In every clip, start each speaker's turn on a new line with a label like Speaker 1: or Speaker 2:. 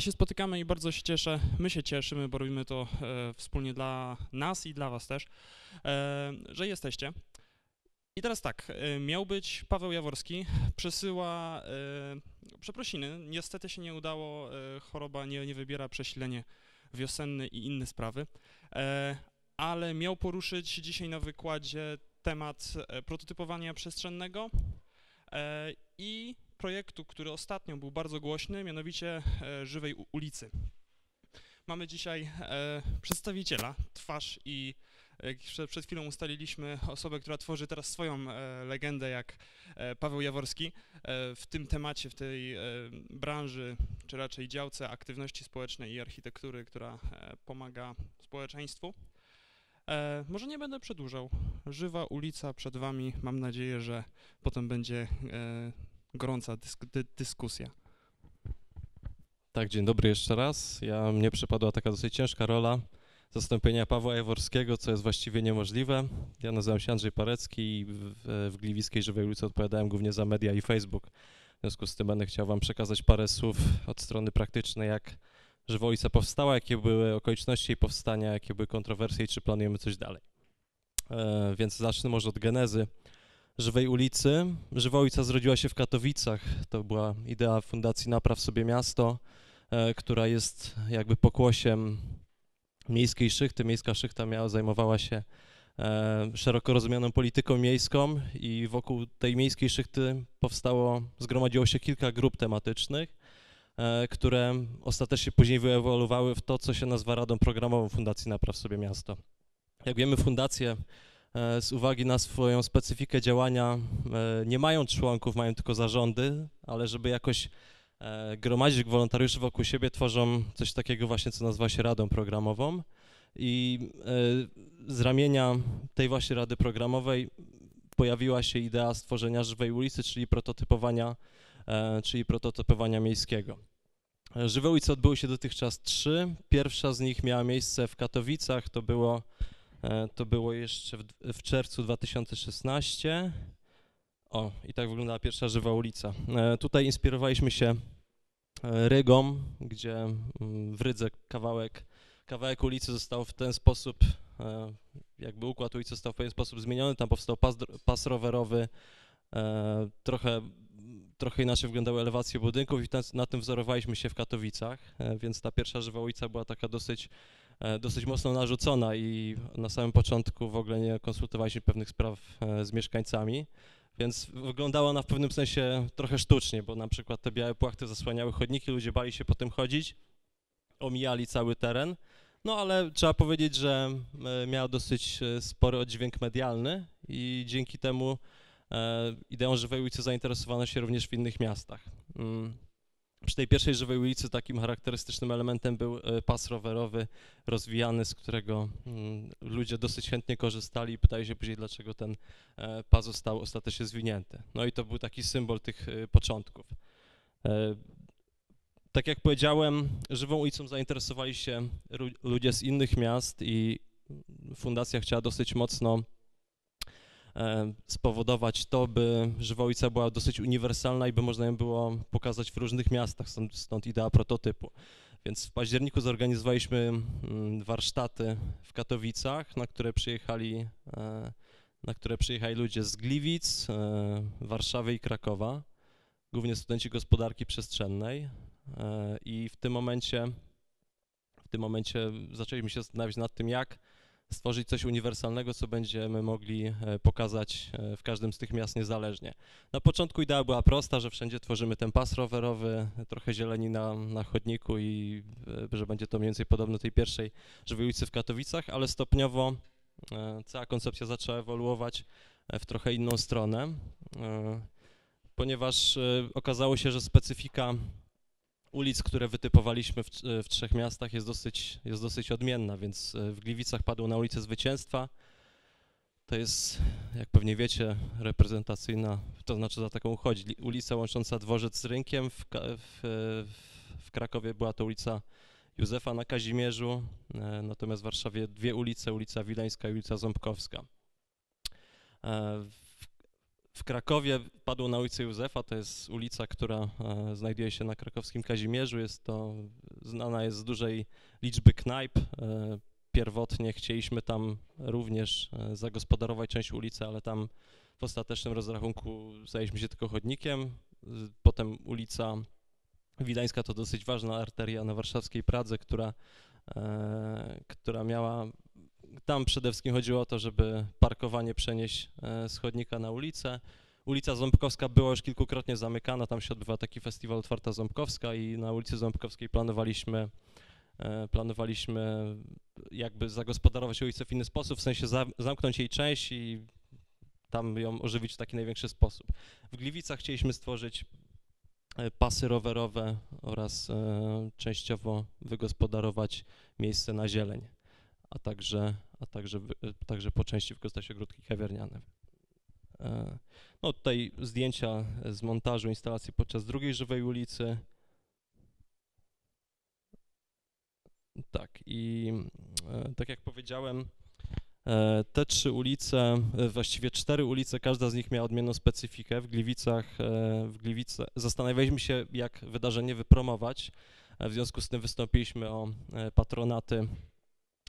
Speaker 1: się spotykamy i bardzo się cieszę. My się cieszymy, bo robimy to e, wspólnie dla nas i dla Was też, e, że jesteście. I teraz tak, e, miał być Paweł Jaworski, przesyła e, przeprosiny. Niestety się nie udało, e, choroba nie, nie wybiera przesilenie wiosenne i inne sprawy, e, ale miał poruszyć dzisiaj na wykładzie temat prototypowania przestrzennego i projektu, który ostatnio był bardzo głośny, mianowicie e, Żywej ulicy. Mamy dzisiaj e, przedstawiciela, twarz i jak przed, chwilą ustaliliśmy osobę, która tworzy teraz swoją e, legendę, jak e, Paweł Jaworski, e, w tym temacie, w tej e, branży, czy raczej działce aktywności społecznej i architektury, która e, pomaga społeczeństwu. E, może nie będę przedłużał. Żywa ulica przed Wami. Mam nadzieję, że potem będzie e, gorąca dysk dy dyskusja.
Speaker 2: Tak, dzień dobry jeszcze raz. Ja, mnie przypadła taka dosyć ciężka rola zastąpienia Pawła Jaworskiego, co jest właściwie niemożliwe. Ja nazywam się Andrzej Parecki i w, w Gliwickiej Żywej Ulicy odpowiadałem głównie za media i Facebook. W związku z tym będę chciał wam przekazać parę słów od strony praktycznej, jak Żywa Ulica powstała, jakie były okoliczności jej powstania, jakie były kontrowersje i czy planujemy coś dalej. E, więc zacznę może od genezy Żywej Ulicy. Żywa Ulica zrodziła się w Katowicach. To była idea Fundacji Napraw Sobie Miasto, e, która jest jakby pokłosiem miejskiej szychty. Miejska szychta miała, zajmowała się e, szeroko rozumianą polityką miejską i wokół tej miejskiej szychty powstało, zgromadziło się kilka grup tematycznych, e, które ostatecznie później wyewoluowały w to, co się nazywa Radą Programową Fundacji Napraw Sobie Miasto. Jak wiemy, fundacje z uwagi na swoją specyfikę działania e, nie mają członków, mają tylko zarządy, ale żeby jakoś e, gromadzić wolontariuszy wokół siebie, tworzą coś takiego właśnie, co nazywa się Radą Programową. I e, z ramienia tej właśnie Rady Programowej pojawiła się idea stworzenia żywej ulicy, czyli prototypowania, e, czyli prototypowania miejskiego. E, Żywe ulice odbyły się dotychczas trzy. Pierwsza z nich miała miejsce w Katowicach, to było, e, to było jeszcze w, w czerwcu 2016. O, i tak wyglądała pierwsza żywa ulica. E, tutaj inspirowaliśmy się e, Rygą, gdzie w Rydze kawałek, kawałek ulicy został w ten sposób, e, jakby układ ulicy został w pewien sposób zmieniony, tam powstał pas, pas rowerowy, e, trochę, trochę inaczej wyglądały elewacje budynków i ten, na tym wzorowaliśmy się w Katowicach, e, więc ta pierwsza żywa ulica była taka dosyć, e, dosyć mocno narzucona i na samym początku w ogóle nie konsultowaliśmy pewnych spraw e, z mieszkańcami. Więc wyglądała ona w pewnym sensie trochę sztucznie, bo na przykład te białe płachty zasłaniały chodniki, ludzie bali się po tym chodzić, omijali cały teren. No ale trzeba powiedzieć, że e, miała dosyć e, spory oddźwięk medialny i dzięki temu e, ideą żywej ulicy zainteresowano się również w innych miastach. Przy tej pierwszej żywej ulicy takim charakterystycznym elementem był e, pas rowerowy rozwijany, z którego mm, ludzie dosyć chętnie korzystali i pytali się później, dlaczego ten e, pas został ostatecznie zwinięty. No i to był taki symbol tych e, początków. Tak jak powiedziałem, żywą ulicą zainteresowali się ludzie z innych miast i fundacja chciała dosyć mocno spowodować to, by żywa ulica była dosyć uniwersalna i by można ją było pokazać w różnych miastach, stąd, stąd idea prototypu. Więc w październiku zorganizowaliśmy mm, warsztaty w Katowicach, na które przyjechali, e, na które przyjechali ludzie z Gliwic, e, Warszawy i Krakowa, głównie studenci gospodarki przestrzennej. E, I w tym momencie, w tym momencie zaczęliśmy się zastanawiać nad tym, jak stworzyć coś uniwersalnego, co będziemy mogli e, pokazać e, w każdym z tych miast niezależnie. Na początku idea była prosta, że wszędzie tworzymy ten pas rowerowy, trochę zieleni na, na chodniku i e, że będzie to mniej więcej podobne tej pierwszej żywej ulicy w Katowicach, ale stopniowo cała koncepcja zaczęła ewoluować w trochę inną stronę, ponieważ okazało się, że specyfika ulic, które wytypowaliśmy w, w trzech miastach jest dosyć, jest dosyć odmienna, więc e, w Gliwicach padło na ulicę Zwycięstwa. To jest, jak pewnie wiecie, reprezentacyjna, to znaczy za taką uchodzi, li- ulica łącząca dworzec z rynkiem. W, w, w Krakowie była to ulica Józefa na Kazimierzu, e, natomiast w Warszawie dwie ulice, ulica Wileńska i ulica Ząbkowska. E, W, Krakowie padło na ulicę Józefa, to jest ulica, która e, znajduje się na krakowskim Kazimierzu. Jest to, znana jest z dużej liczby knajp. E, Pierwotnie chcieliśmy tam również e, zagospodarować część ulicy, ale tam w ostatecznym rozrachunku zajęliśmy się tylko chodnikiem. Potem ulica Wileńska to dosyć ważna arteria na warszawskiej Pradze, która, która miała tam przede wszystkim chodziło o to, żeby parkowanie przenieść e, z chodnika na ulicę. Ulica Ząbkowska była już kilkukrotnie zamykana, tam się odbywa taki festiwal Otwarta Ząbkowska i na ulicy Ząbkowskiej planowaliśmy, e, planowaliśmy jakby zagospodarować ulicę w inny sposób, w sensie za, zamknąć jej część i tam ją ożywić w taki największy sposób. W Gliwicach chcieliśmy stworzyć e, pasy rowerowe oraz e, częściowo wygospodarować miejsce na zieleń a także, a także, e, także po części wykorzystać ogródki kawiarniane. E, No tutaj zdjęcia z montażu instalacji podczas drugiej żywej ulicy. Tak i e, tak jak powiedziałem, te trzy ulice, właściwie cztery ulice, każda z nich miała odmienną specyfikę. W Gliwicach, w Gliwice zastanawialiśmy się, jak wydarzenie wypromować. W związku z tym wystąpiliśmy o patronaty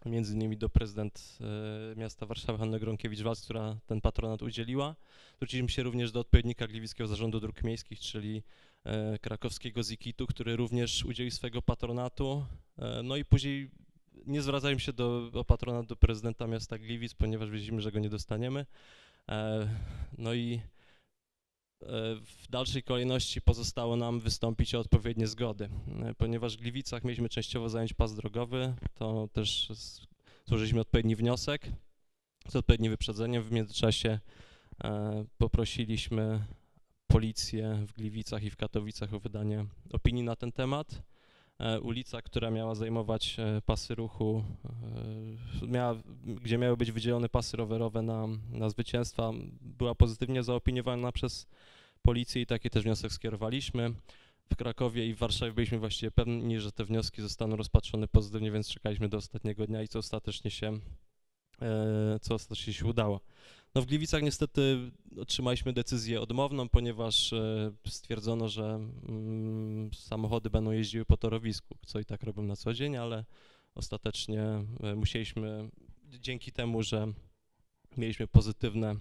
Speaker 2: między innymi do prezydent e, miasta Warszawy Hanny Gronkiewicz-Walc, która ten patronat udzieliła. Zwróciliśmy się również do odpowiednika Gliwickiego Zarządu Dróg Miejskich, czyli e, krakowskiego ZIKIT-u, który również udzielił swego patronatu. E, no i później nie zwracaliśmy się do, o patronat do prezydenta miasta Gliwic, ponieważ wiedzieliśmy, że go nie dostaniemy. No i w dalszej kolejności pozostało nam wystąpić o odpowiednie zgody. E, Ponieważ w Gliwicach mieliśmy częściowo zająć pas drogowy, to też złożyliśmy odpowiedni wniosek z odpowiednim wyprzedzeniem. W międzyczasie e, poprosiliśmy policję w Gliwicach i w Katowicach o wydanie opinii na ten temat. E, Ulica, która miała zajmować e, pasy ruchu, e, miała, gdzie miały być wydzielone pasy rowerowe na, na zwycięstwa, była pozytywnie zaopiniowana przez policję i taki też wniosek skierowaliśmy. W Krakowie i w Warszawie byliśmy właściwie pewni, że te wnioski zostaną rozpatrzone pozytywnie, więc czekaliśmy do ostatniego dnia i co ostatecznie się, co ostatecznie się udało. No w Gliwicach niestety otrzymaliśmy decyzję odmowną, ponieważ e, stwierdzono, że mm, samochody będą jeździły po torowisku, co i tak robią na co dzień, ale ostatecznie e, musieliśmy, dzięki temu, że mieliśmy pozytywne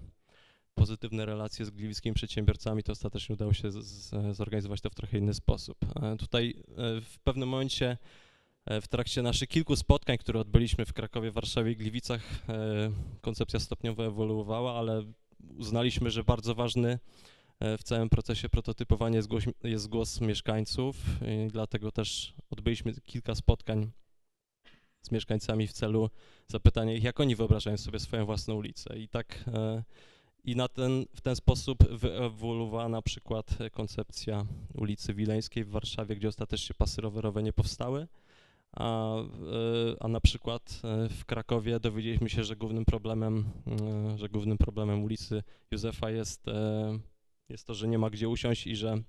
Speaker 2: pozytywne relacje z gliwickimi przedsiębiorcami, to ostatecznie udało się z, z, zorganizować to w trochę inny sposób. E, Tutaj w pewnym momencie w trakcie naszych kilku spotkań, które odbyliśmy w Krakowie, Warszawie i Gliwicach, e, koncepcja stopniowo ewoluowała, ale uznaliśmy, że bardzo ważny e, w całym procesie prototypowania jest głos, jest głos mieszkańców dlatego też odbyliśmy kilka spotkań z mieszkańcami w celu zapytania ich, jak oni wyobrażają sobie swoją własną ulicę. I tak e, i na ten, w ten sposób wyewoluowała na przykład e, koncepcja ulicy Wileńskiej w Warszawie, gdzie ostatecznie pasy rowerowe nie powstały, a, e, a na przykład e, w Krakowie dowiedzieliśmy się, że głównym problemem, e, że głównym problemem ulicy Józefa jest, jest to, że nie ma gdzie usiąść i że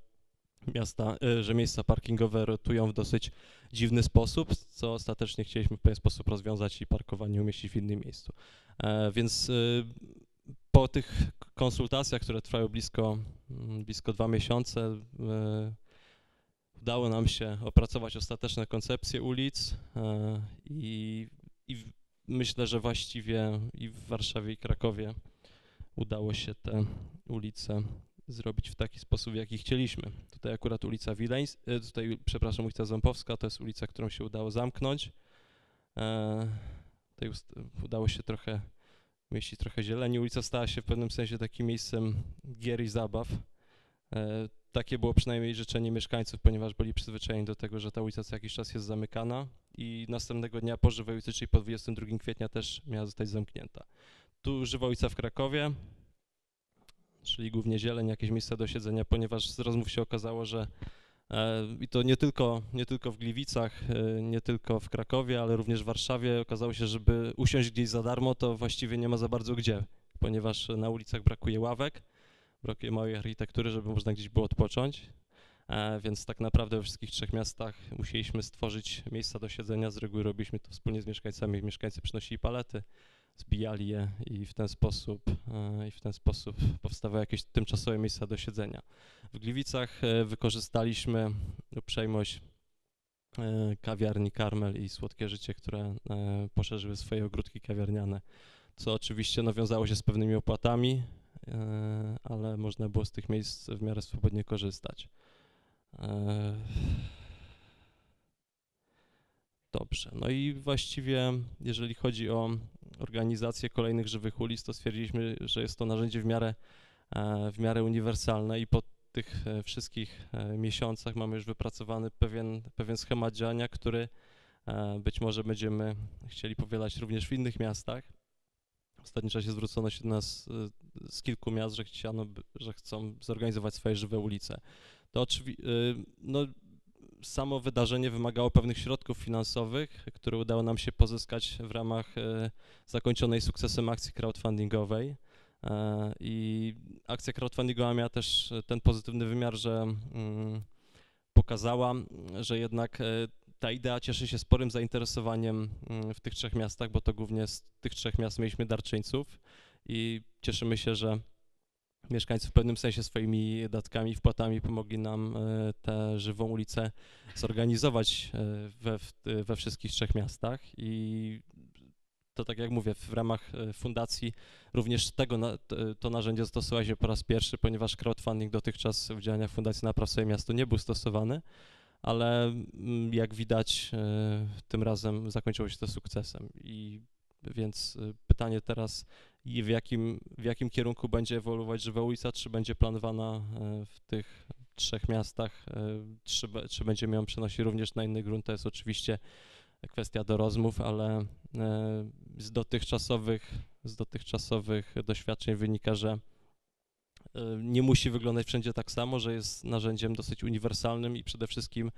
Speaker 2: miasta, że miejsca parkingowe rotują w dosyć dziwny sposób, co ostatecznie chcieliśmy w pewien sposób rozwiązać i parkowanie umieścić w innym miejscu. E, Więc po tych konsultacjach, które trwały blisko, mm, blisko dwa miesiące, udało nam się opracować ostateczne koncepcje ulic e, i, i myślę, że właściwie i w Warszawie i Krakowie udało się te ulice zrobić w taki sposób, jaki chcieliśmy. Tutaj akurat ulica Wileńs, e, tutaj, przepraszam, ulica Ząbowska, to jest ulica, którą się udało zamknąć. E, Tutaj udało się trochę mieści trochę zieleni. Ulica stała się w pewnym sensie takim miejscem gier i zabaw. E, takie było przynajmniej życzenie mieszkańców, ponieważ byli przyzwyczajeni do tego, że ta ulica co jakiś czas jest zamykana i następnego dnia po Żywej ulicy, czyli po 22 kwietnia też miała zostać zamknięta. Tu Żywa ulica w Krakowie, czyli głównie zieleń, jakieś miejsca do siedzenia, ponieważ z rozmów się okazało, że e, i to nie tylko, nie tylko w Gliwicach, e, nie tylko w Krakowie, ale również w Warszawie okazało się, żeby usiąść gdzieś za darmo, to właściwie nie ma za bardzo gdzie, ponieważ na ulicach brakuje ławek, brakuje małej architektury, żeby można gdzieś było odpocząć. E, Więc tak naprawdę we wszystkich trzech miastach musieliśmy stworzyć miejsca do siedzenia. Z reguły robiliśmy to wspólnie z mieszkańcami. Mieszkańcy przynosili palety, zbijali je i w ten sposób, e, i w ten sposób powstawały jakieś tymczasowe miejsca do siedzenia. W Gliwicach e, wykorzystaliśmy uprzejmość kawiarni Karmel i Słodkie Życie, które poszerzyły swoje ogródki kawiarniane, co oczywiście no, wiązało się z pewnymi opłatami, ale można było z tych miejsc w miarę swobodnie korzystać. E, Dobrze, no i właściwie jeżeli chodzi o organizację kolejnych żywych ulic, to stwierdziliśmy, że jest to narzędzie w miarę, e, w miarę uniwersalne i po tych e, wszystkich e, miesiącach mamy już wypracowany pewien, pewien schemat działania, który e, być może będziemy chcieli powielać również w innych miastach. Ostatnim czasie zwrócono się do nas e, z kilku miast, że chciano, że chcą zorganizować swoje żywe ulice. To oczywiście, no samo wydarzenie wymagało pewnych środków finansowych, które udało nam się pozyskać w ramach e, zakończonej sukcesem akcji crowdfundingowej. E, I akcja crowdfundingowa miała też ten pozytywny wymiar, że mm, pokazała, że jednak ta idea cieszy się sporym zainteresowaniem mm, w tych trzech miastach, bo to głównie z tych trzech miast mieliśmy darczyńców i cieszymy się, że mieszkańcy w pewnym sensie swoimi datkami, wpłatami pomogli nam e, tę żywą ulicę zorganizować e, we, w- we wszystkich trzech miastach. I to tak jak mówię, w ramach e, fundacji również tego na, to narzędzie zastosowało się po raz pierwszy, ponieważ crowdfunding dotychczas w działaniach Fundacji Napraw Swoje Miasto nie był stosowany, ale mm, jak widać e, tym razem zakończyło się to sukcesem. I więc e, pytanie teraz w jakim, w jakim kierunku będzie ewoluować Żywa Ulica, czy będzie planowana e, w tych trzech miastach, czy, czy będziemy ją przenosić również na inny grunt, to jest oczywiście kwestia do rozmów, ale z dotychczasowych, z dotychczasowych doświadczeń wynika, że nie musi wyglądać wszędzie tak samo, że jest narzędziem dosyć uniwersalnym i przede wszystkim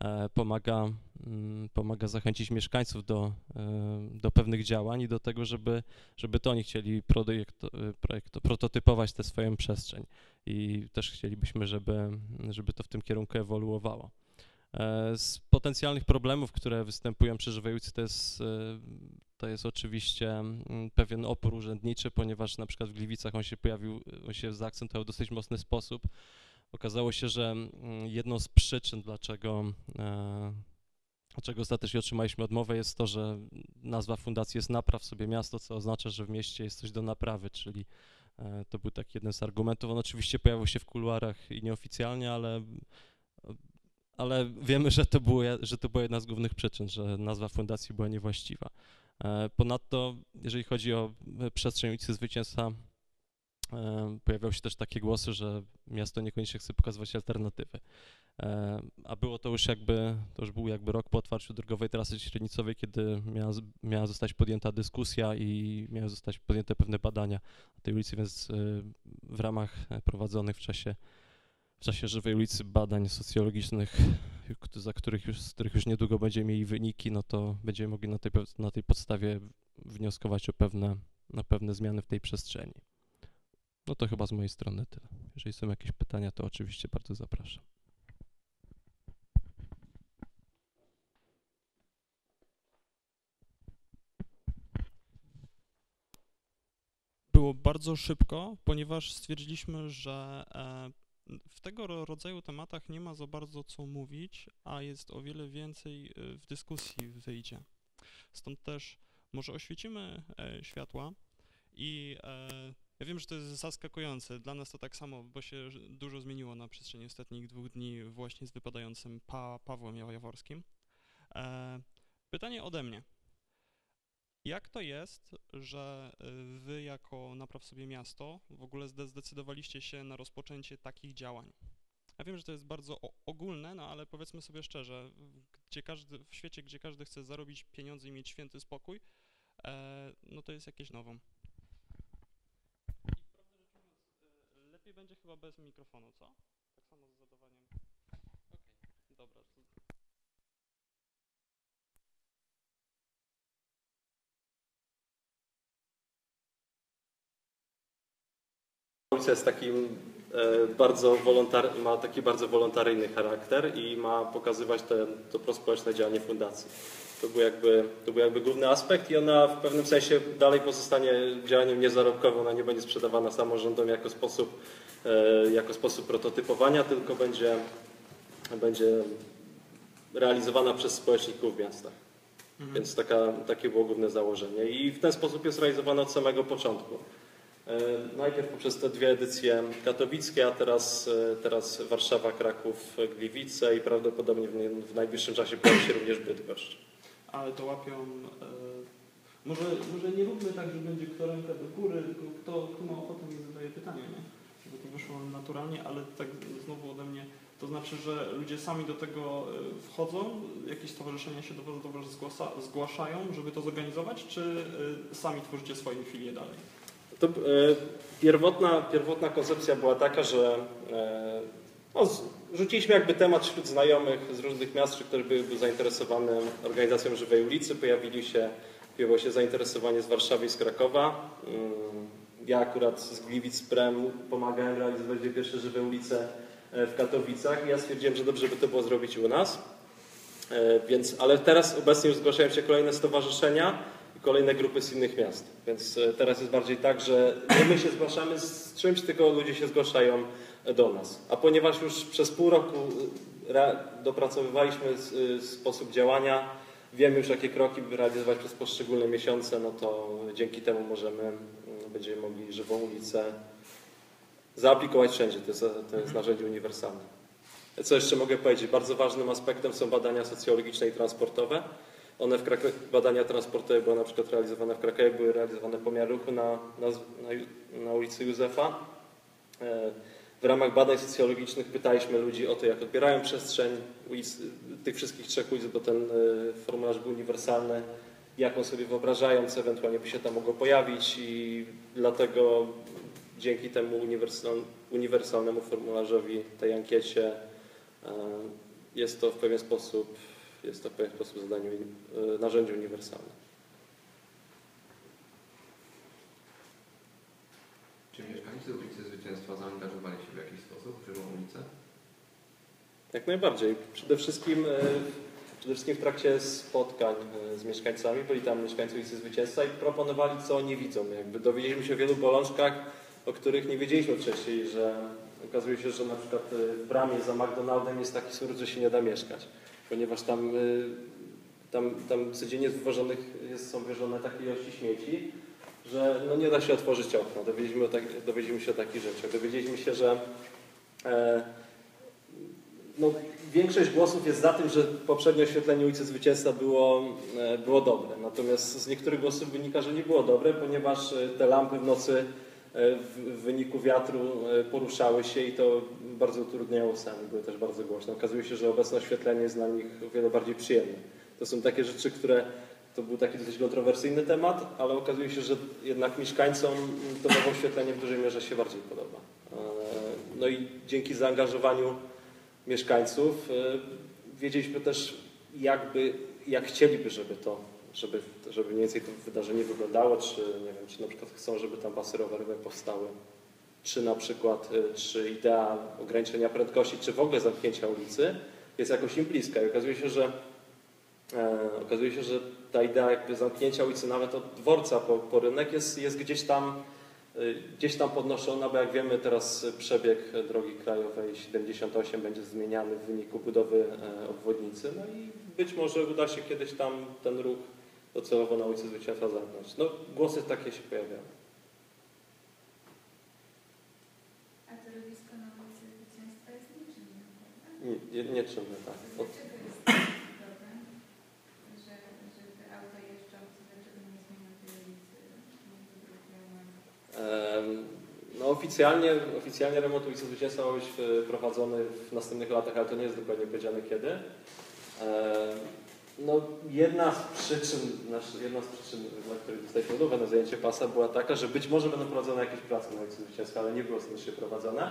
Speaker 2: e, pomaga, mm, pomaga zachęcić mieszkańców do, e, do pewnych działań i do tego, żeby, żeby to oni chcieli projekto, projekto, prototypować tę swoją przestrzeń i też chcielibyśmy, żeby, żeby to w tym kierunku ewoluowało. E, Z potencjalnych problemów, które występują przy żywej ulicy, to jest, e, to jest oczywiście mm, pewien opór urzędniczy, ponieważ na przykład w Gliwicach on się pojawił, on się zaakcentował w dosyć mocny sposób. Okazało się, że mm, jedną z przyczyn, dlaczego, e, dlaczego ostatecznie otrzymaliśmy odmowę, jest to, że nazwa fundacji jest Napraw sobie miasto, co oznacza, że w mieście jest coś do naprawy, czyli to był taki jeden z argumentów. On oczywiście pojawił się w kuluarach i nieoficjalnie, ale ale wiemy, że to, było, że to była jedna z głównych przyczyn, że nazwa fundacji była niewłaściwa. E, Ponadto, jeżeli chodzi o e, przestrzeń ulicy Zwycięstwa, e, pojawiały się też takie głosy, że miasto niekoniecznie chce pokazywać alternatywy. A było to już jakby, to już był jakby rok po otwarciu drogowej trasy średnicowej, kiedy miała, miała zostać podjęta dyskusja i miały zostać podjęte pewne badania na tej ulicy, więc w ramach prowadzonych w czasie w czasie żywej ulicy badań socjologicznych, za których już, z których już niedługo będziemy mieli wyniki, no to będziemy mogli na tej, na tej podstawie wnioskować o pewne, na pewne zmiany w tej przestrzeni. No to chyba z mojej strony tyle. Jeżeli są jakieś pytania, to oczywiście bardzo zapraszam.
Speaker 1: Było bardzo szybko, ponieważ stwierdziliśmy, że e, w tego ro- rodzaju tematach nie ma za bardzo co mówić, a jest o wiele więcej e, w dyskusji wyjdzie. Stąd też może oświecimy e, światła i e, ja wiem, że to jest zaskakujące. Dla nas to tak samo, bo się dużo zmieniło na przestrzeni ostatnich dwóch dni właśnie z wypadającym pa Pawłem Jaworskim. Pytanie ode mnie. Jak to jest, że y, wy jako Napraw sobie miasto w ogóle zde- zdecydowaliście się na rozpoczęcie takich działań? Ja wiem, że to jest bardzo ogólne, no ale powiedzmy sobie szczerze, gdzie każdy, w świecie, gdzie każdy chce zarobić pieniądze i mieć święty spokój, e, no to jest jakieś nowum. I prawdę rzecz e, lepiej będzie chyba bez mikrofonu, co? Tak samo z zadawaniem. Okej, dobra. to-
Speaker 2: Ulica jest takim e, bardzo wolontar, ma taki bardzo wolontaryjny charakter i ma pokazywać te, to prospołeczne działanie fundacji. To był, jakby, to był jakby główny aspekt i ona w pewnym sensie dalej pozostanie działaniem niezarobkowym, ona nie będzie sprzedawana samorządom jako sposób, e, jako sposób prototypowania, tylko będzie, będzie realizowana przez społeczników w miastach. Więc taka, takie było główne założenie. I w ten sposób jest realizowana od samego początku. E, Najpierw poprzez te dwie edycje katowickie, a teraz, e, teraz Warszawa, Kraków, Gliwice i prawdopodobnie w, najbliższym czasie pojawi się również Bydgoszcz.
Speaker 1: Ale to łapią... E, może, może nie róbmy tak, że będzie kto rękę do góry, tylko kto, kto ma ochotę nie zadaje pytania, nie? Żeby to wyszło naturalnie, ale tak znowu ode mnie... To znaczy, że ludzie sami do tego wchodzą, jakieś stowarzyszenia się do Was zgłasa, zgłaszają, żeby to zorganizować, czy sami tworzycie swoje filie dalej?
Speaker 2: To, e, pierwotna, pierwotna koncepcja była taka, że e, no, rzuciliśmy jakby temat wśród znajomych z różnych miast, czy byłyby zainteresowane organizacją Żywej Ulicy. Się, pojawiło się zainteresowanie z Warszawy i z Krakowa. Mm, Ja akurat z Gliwic Prem pomagałem realizować pierwsze Żywe Ulice e, w Katowicach i ja stwierdziłem, że dobrze by to było zrobić u nas. Więc, ale teraz obecnie już zgłaszają się kolejne stowarzyszenia kolejne grupy z innych miast. Więc e, teraz jest bardziej tak, że nie my się zgłaszamy z czymś, tylko ludzie się zgłaszają do nas. A ponieważ już przez pół roku e, dopracowywaliśmy e, sposób działania, wiemy już jakie kroki realizować przez poszczególne miesiące, no to dzięki temu możemy, będziemy mogli żywą ulicę zaaplikować wszędzie. To jest, to jest narzędzie uniwersalne. Co jeszcze mogę powiedzieć? Bardzo ważnym aspektem są badania socjologiczne i transportowe. One w Krakowie, badania transportowe były na przykład realizowane w Krakowie, były realizowane pomiar ruchu na, na, na, ulicy Józefa. E, W ramach badań socjologicznych pytaliśmy ludzi o to, jak odbierają przestrzeń ulic, tych wszystkich trzech ulic, bo ten e, formularz był uniwersalny, jaką sobie wyobrażają, co ewentualnie by się tam mogło pojawić i dlatego dzięki temu uniwersal, uniwersalnemu formularzowi, tej ankiecie, e, jest to w pewien sposób, jest to w pewien sposób zadanie, e, narzędzie uniwersalne.
Speaker 3: Czy mieszkańcy ulicy Zwycięstwa zaangażowali się w jakiś sposób w żywą ulicę?
Speaker 2: Jak najbardziej. Przede wszystkim, e, przede wszystkim w trakcie spotkań e, z mieszkańcami, byli tam mieszkańcy ulicy Zwycięstwa i proponowali, co oni widzą. Jakby dowiedzieliśmy się o wielu bolączkach, o których nie wiedzieliśmy wcześniej, że okazuje się, że na przykład w bramie za McDonaldem jest taki surd, że się nie da mieszkać, ponieważ tam, e, tam, tam codziennie wywożonych jest, są wywożone takie ilości śmieci, że no nie da się otworzyć okna. Dowiedzieliśmy, tak, dowiedzieliśmy się o takich rzeczach. Dowiedzieliśmy się, że e, no, większość głosów jest za tym, że poprzednie oświetlenie ulicy Zwycięstwa było, e, było dobre. Natomiast z niektórych głosów wynika, że nie było dobre, ponieważ e, te lampy w nocy w w wyniku wiatru e, poruszały się i to bardzo utrudniało sami, były też bardzo głośne. Okazuje się, że obecne oświetlenie jest dla nich o wiele bardziej przyjemne. To są takie rzeczy, które to był taki dosyć kontrowersyjny temat, ale okazuje się, że jednak mieszkańcom to nowe oświetlenie w dużej mierze się bardziej podoba. E, No i dzięki zaangażowaniu mieszkańców. E, Wiedzieliśmy też, jakby, jak chcieliby, żeby to, żeby, żeby mniej więcej to wydarzenie wyglądało, czy nie wiem, czy na przykład chcą, żeby tam pasy rowerowe powstały, czy na przykład, e, czy idea ograniczenia prędkości, czy w ogóle zamknięcia ulicy jest jakoś im bliska. I okazuje się, że e, okazuje się, że ta idea jakby zamknięcia ulicy nawet od dworca po, po rynek jest, jest gdzieś tam y, gdzieś tam podnoszona, bo jak wiemy teraz przebieg drogi krajowej 78 będzie zmieniany w wyniku budowy e, obwodnicy, no i być może uda się kiedyś tam ten ruch docelowo na ulicy Zwycięstwa zamknąć. No głosy takie się pojawiają.
Speaker 4: A torowisko na ulicy Zwycięstwa jest niczym, prawda?
Speaker 2: Nie, nie, nieczynne, tak. Od, No oficjalnie, oficjalnie remont ulicy Zwycięstwa ma być prowadzony w następnych latach, ale to nie jest dokładnie powiedziane kiedy. No jedna z przyczyn, nasz- jedna z przyczyn, dla których dostaliśmy umowę na zajęcie pasa była taka, że być może będą prowadzone jakieś prace na ulicy Zwycięstwa, ale nie było ostatecznie prowadzone.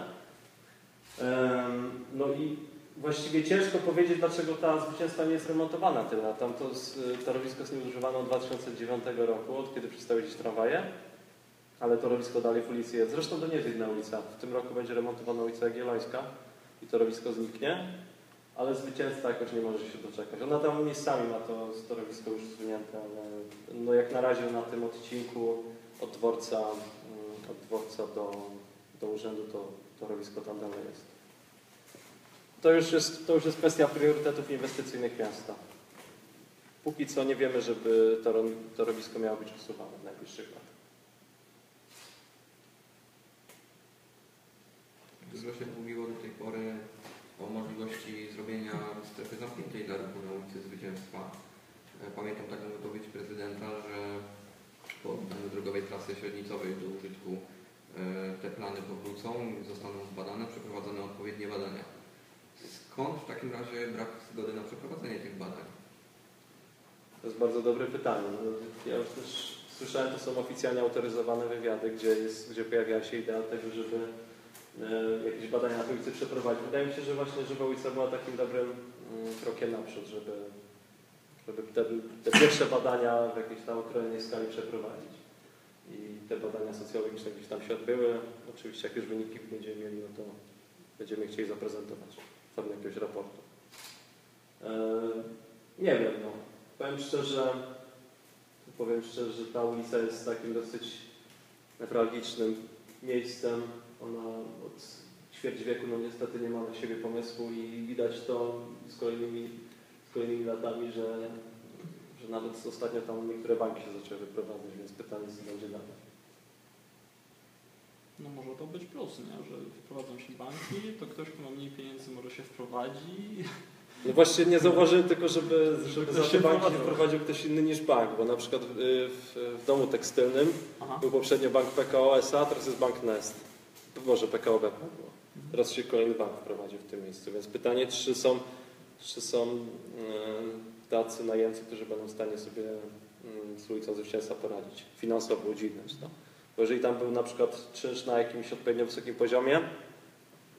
Speaker 2: No i właściwie ciężko powiedzieć, dlaczego ta zwycięstwa nie jest remontowana tyle. Tam to torowisko jest nieużywane od 2009 roku, od kiedy przestały jeździć tramwaje. ale torowisko dalej w ulicy jest. Zresztą to nie jest jedna ulica. W tym roku będzie remontowana ulica Jagiellońska i torowisko zniknie, ale zwycięzca jakoś nie może się doczekać. Ona tam miejscami ma to torowisko już zwinięte, ale no jak na razie na tym odcinku od dworca, mm, od dworca do, do urzędu to torowisko tam dalej jest. To już jest, to już jest kwestia priorytetów inwestycyjnych miasta. Póki co nie wiemy, żeby to ro- torowisko miało być usuwane w najbliższych latach.
Speaker 3: Się mówiło do tej pory o możliwości zrobienia strefy zamkniętej dla ruchu na ulicy Zwycięstwa. E, Pamiętam taką wypowiedź prezydenta, że po oddaniu drogowej trasy średnicowej do użytku e, te plany powrócą, zostaną zbadane, przeprowadzone odpowiednie badania. Skąd w takim razie brak zgody na przeprowadzenie tych badań?
Speaker 2: To jest bardzo dobre pytanie. No, Ja już też słyszałem, to są oficjalnie autoryzowane wywiady, gdzie, jest, gdzie pojawiała się idea tego, żeby jakieś badania na ulicy przeprowadzić. Wydaje mi się, że właśnie Żywa ulica była takim dobrym mm, krokiem naprzód, żeby, żeby te, te pierwsze badania w jakiejś tam określonej skali przeprowadzić. I te badania socjologiczne gdzieś tam się odbyły. Oczywiście jak już wyniki będziemy mieli, no to będziemy chcieli zaprezentować w formie jakiegoś raportu. E, nie wiem, no. Powiem szczerze, powiem szczerze, że ta ulica jest takim dosyć newralgicznym miejscem. Ona od ćwierć wieku no niestety nie ma na siebie pomysłu i widać to z kolejnymi, z kolejnymi latami, że, że nawet ostatnio tam niektóre banki się zaczęły wyprowadzać, więc pytanie co będzie dalej.
Speaker 5: No może to być plus, nie? że wprowadzą się banki, to ktoś, kto ma mniej pieniędzy może się wprowadzi.
Speaker 2: No właśnie nie zauważyłem tylko, żeby, żeby
Speaker 5: ktoś
Speaker 2: za
Speaker 5: się
Speaker 2: te banki wprowadził ktoś inny niż bank, bo na przykład w, w, w domu tekstylnym
Speaker 5: Aha.
Speaker 2: Był poprzednio bank PKO SA, teraz jest bank Nest. Może PKO BP było. Teraz się kolejny bank wprowadził w tym miejscu. Więc pytanie, czy są, czy są e, tacy najemcy, którzy będą w stanie sobie z ulicą zwycięstwa poradzić, finansowo udźwignąć to. Bo jeżeli tam był na przykład czynsz na jakimś odpowiednio wysokim poziomie,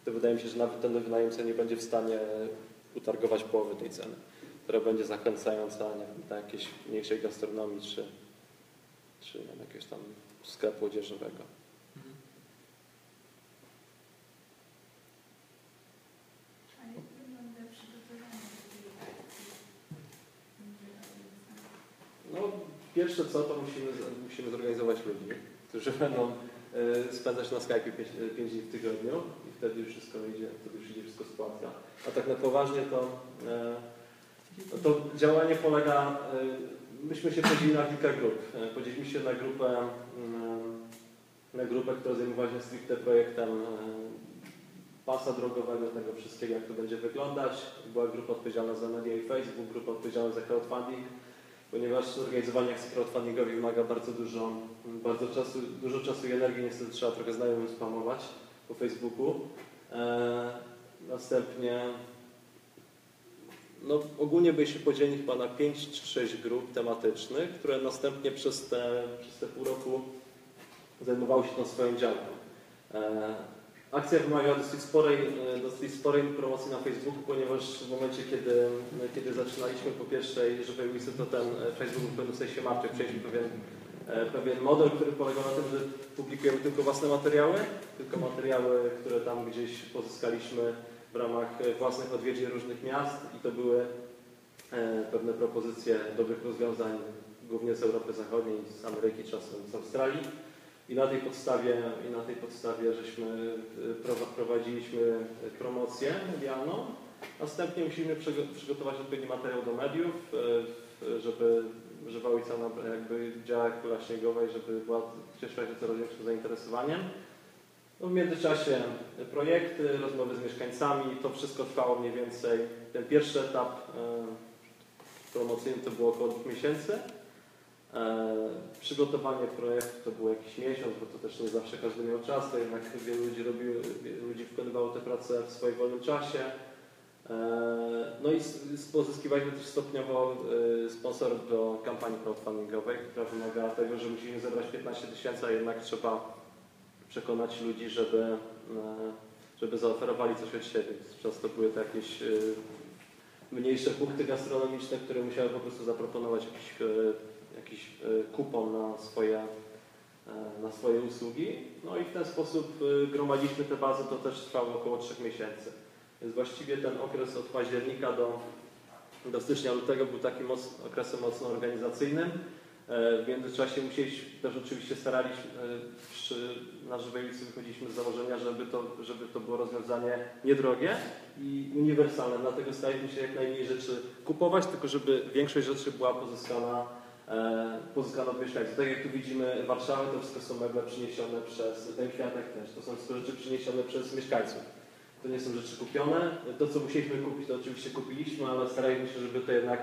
Speaker 2: to wydaje mi się, że nawet ten wynajemca nie będzie w stanie utargować połowy tej ceny, która będzie zachęcająca nie wiem, dla jakiejś mniejszej gastronomii czy, czy jakiegoś tam sklepu odzieżowego.
Speaker 5: Mhm.
Speaker 4: A jak wygląda przygotowanie do tej akcji?
Speaker 2: No, pierwsze co, to musimy, musimy zorganizować ludzi, którzy będą e, spędzać na Skype 5 dni w tygodniu i wtedy już wszystko idzie, wtedy już idzie wszystko sytuacja. A tak na poważnie to, e, no to działanie polega, e, myśmy się podzielili na kilka grup. E, Podzieliliśmy się na grupę, na grupę, która zajmowała się stricte projektem e, pasa drogowego, tego wszystkiego, jak to będzie wyglądać. Była grupa odpowiedzialna za media i Facebook, grupa odpowiedzialna za crowdfunding, ponieważ zorganizowanie akcji crowdfundingowej wymaga bardzo dużo, bardzo czasu, dużo czasu i energii, niestety trzeba trochę znajomym spamować po Facebooku. E, następnie no, ogólnie byliśmy podzieleni chyba na 5 czy 6 grup tematycznych, które następnie przez te, przez te pół roku zajmowały się tą swoją działką. E, Akcja wymagała dosyć sporej, e, dosyć sporej promocji na Facebooku, ponieważ w momencie, kiedy, kiedy zaczynaliśmy po pierwszej żywej ulicy, to ten e, Facebook w pewnym sensie martwy. Przejęliśmy pewien, e, pewien model, który polegał na tym, że publikujemy tylko własne materiały, tylko materiały, które tam gdzieś pozyskaliśmy w ramach e, własnych odwiedzin różnych miast i to były e, pewne propozycje dobrych rozwiązań, głównie z Europy Zachodniej, z Ameryki, czasem z Australii. I na tej podstawie, i na tej podstawie żeśmy e, prowa- prowadziliśmy promocję medialną. Następnie musimy przygo- przygotować odpowiedni materiał do mediów, e, e, żeby Żywa Ulica na- jakby działa jak kula śniegowa i żeby była, cieszyła się coraz większym zainteresowaniem. No w międzyczasie projekty, rozmowy z mieszkańcami, to wszystko trwało mniej więcej. Ten pierwszy etap e, promocyjny to było około dwóch miesięcy. E, Przygotowanie projektu to było jakiś miesiąc, bo to też nie zawsze każdy miał czas, to jednak wielu ludzi, robiło, wielu ludzi wykonywało w swoim wolnym czasie. E, No i pozyskiwaliśmy też stopniowo e, sponsorów do kampanii crowdfundingowej, która wymagała tego, że musimy zebrać 15 tysięcy, a jednak trzeba przekonać ludzi, żeby, żeby zaoferowali coś od siebie. Często były to jakieś mniejsze punkty gastronomiczne, które musiały po prostu zaproponować jakiś, e, jakiś e, kupon na swoje, e, na swoje usługi. No i w ten sposób gromadziliśmy te bazy, to też trwało około 3 miesięcy. Więc właściwie ten okres od października do, do stycznia, lutego był takim okresem mocno organizacyjnym. W międzyczasie musieliśmy, też oczywiście staraliśmy, przy, na Żywej ulicy wychodziliśmy z założenia, żeby to, żeby to było rozwiązanie niedrogie i uniwersalne, dlatego staraliśmy się jak najmniej rzeczy kupować, tylko żeby większość rzeczy była pozyskana, e, pozyskana od mieszkańców. Tak jak tu widzimy Warszawę, to wszystko są meble przyniesione przez, ten kwiatek też, to są wszystko rzeczy przyniesione przez mieszkańców. To nie są rzeczy kupione. To, co musieliśmy kupić, to oczywiście kupiliśmy, ale staraliśmy się, żeby to jednak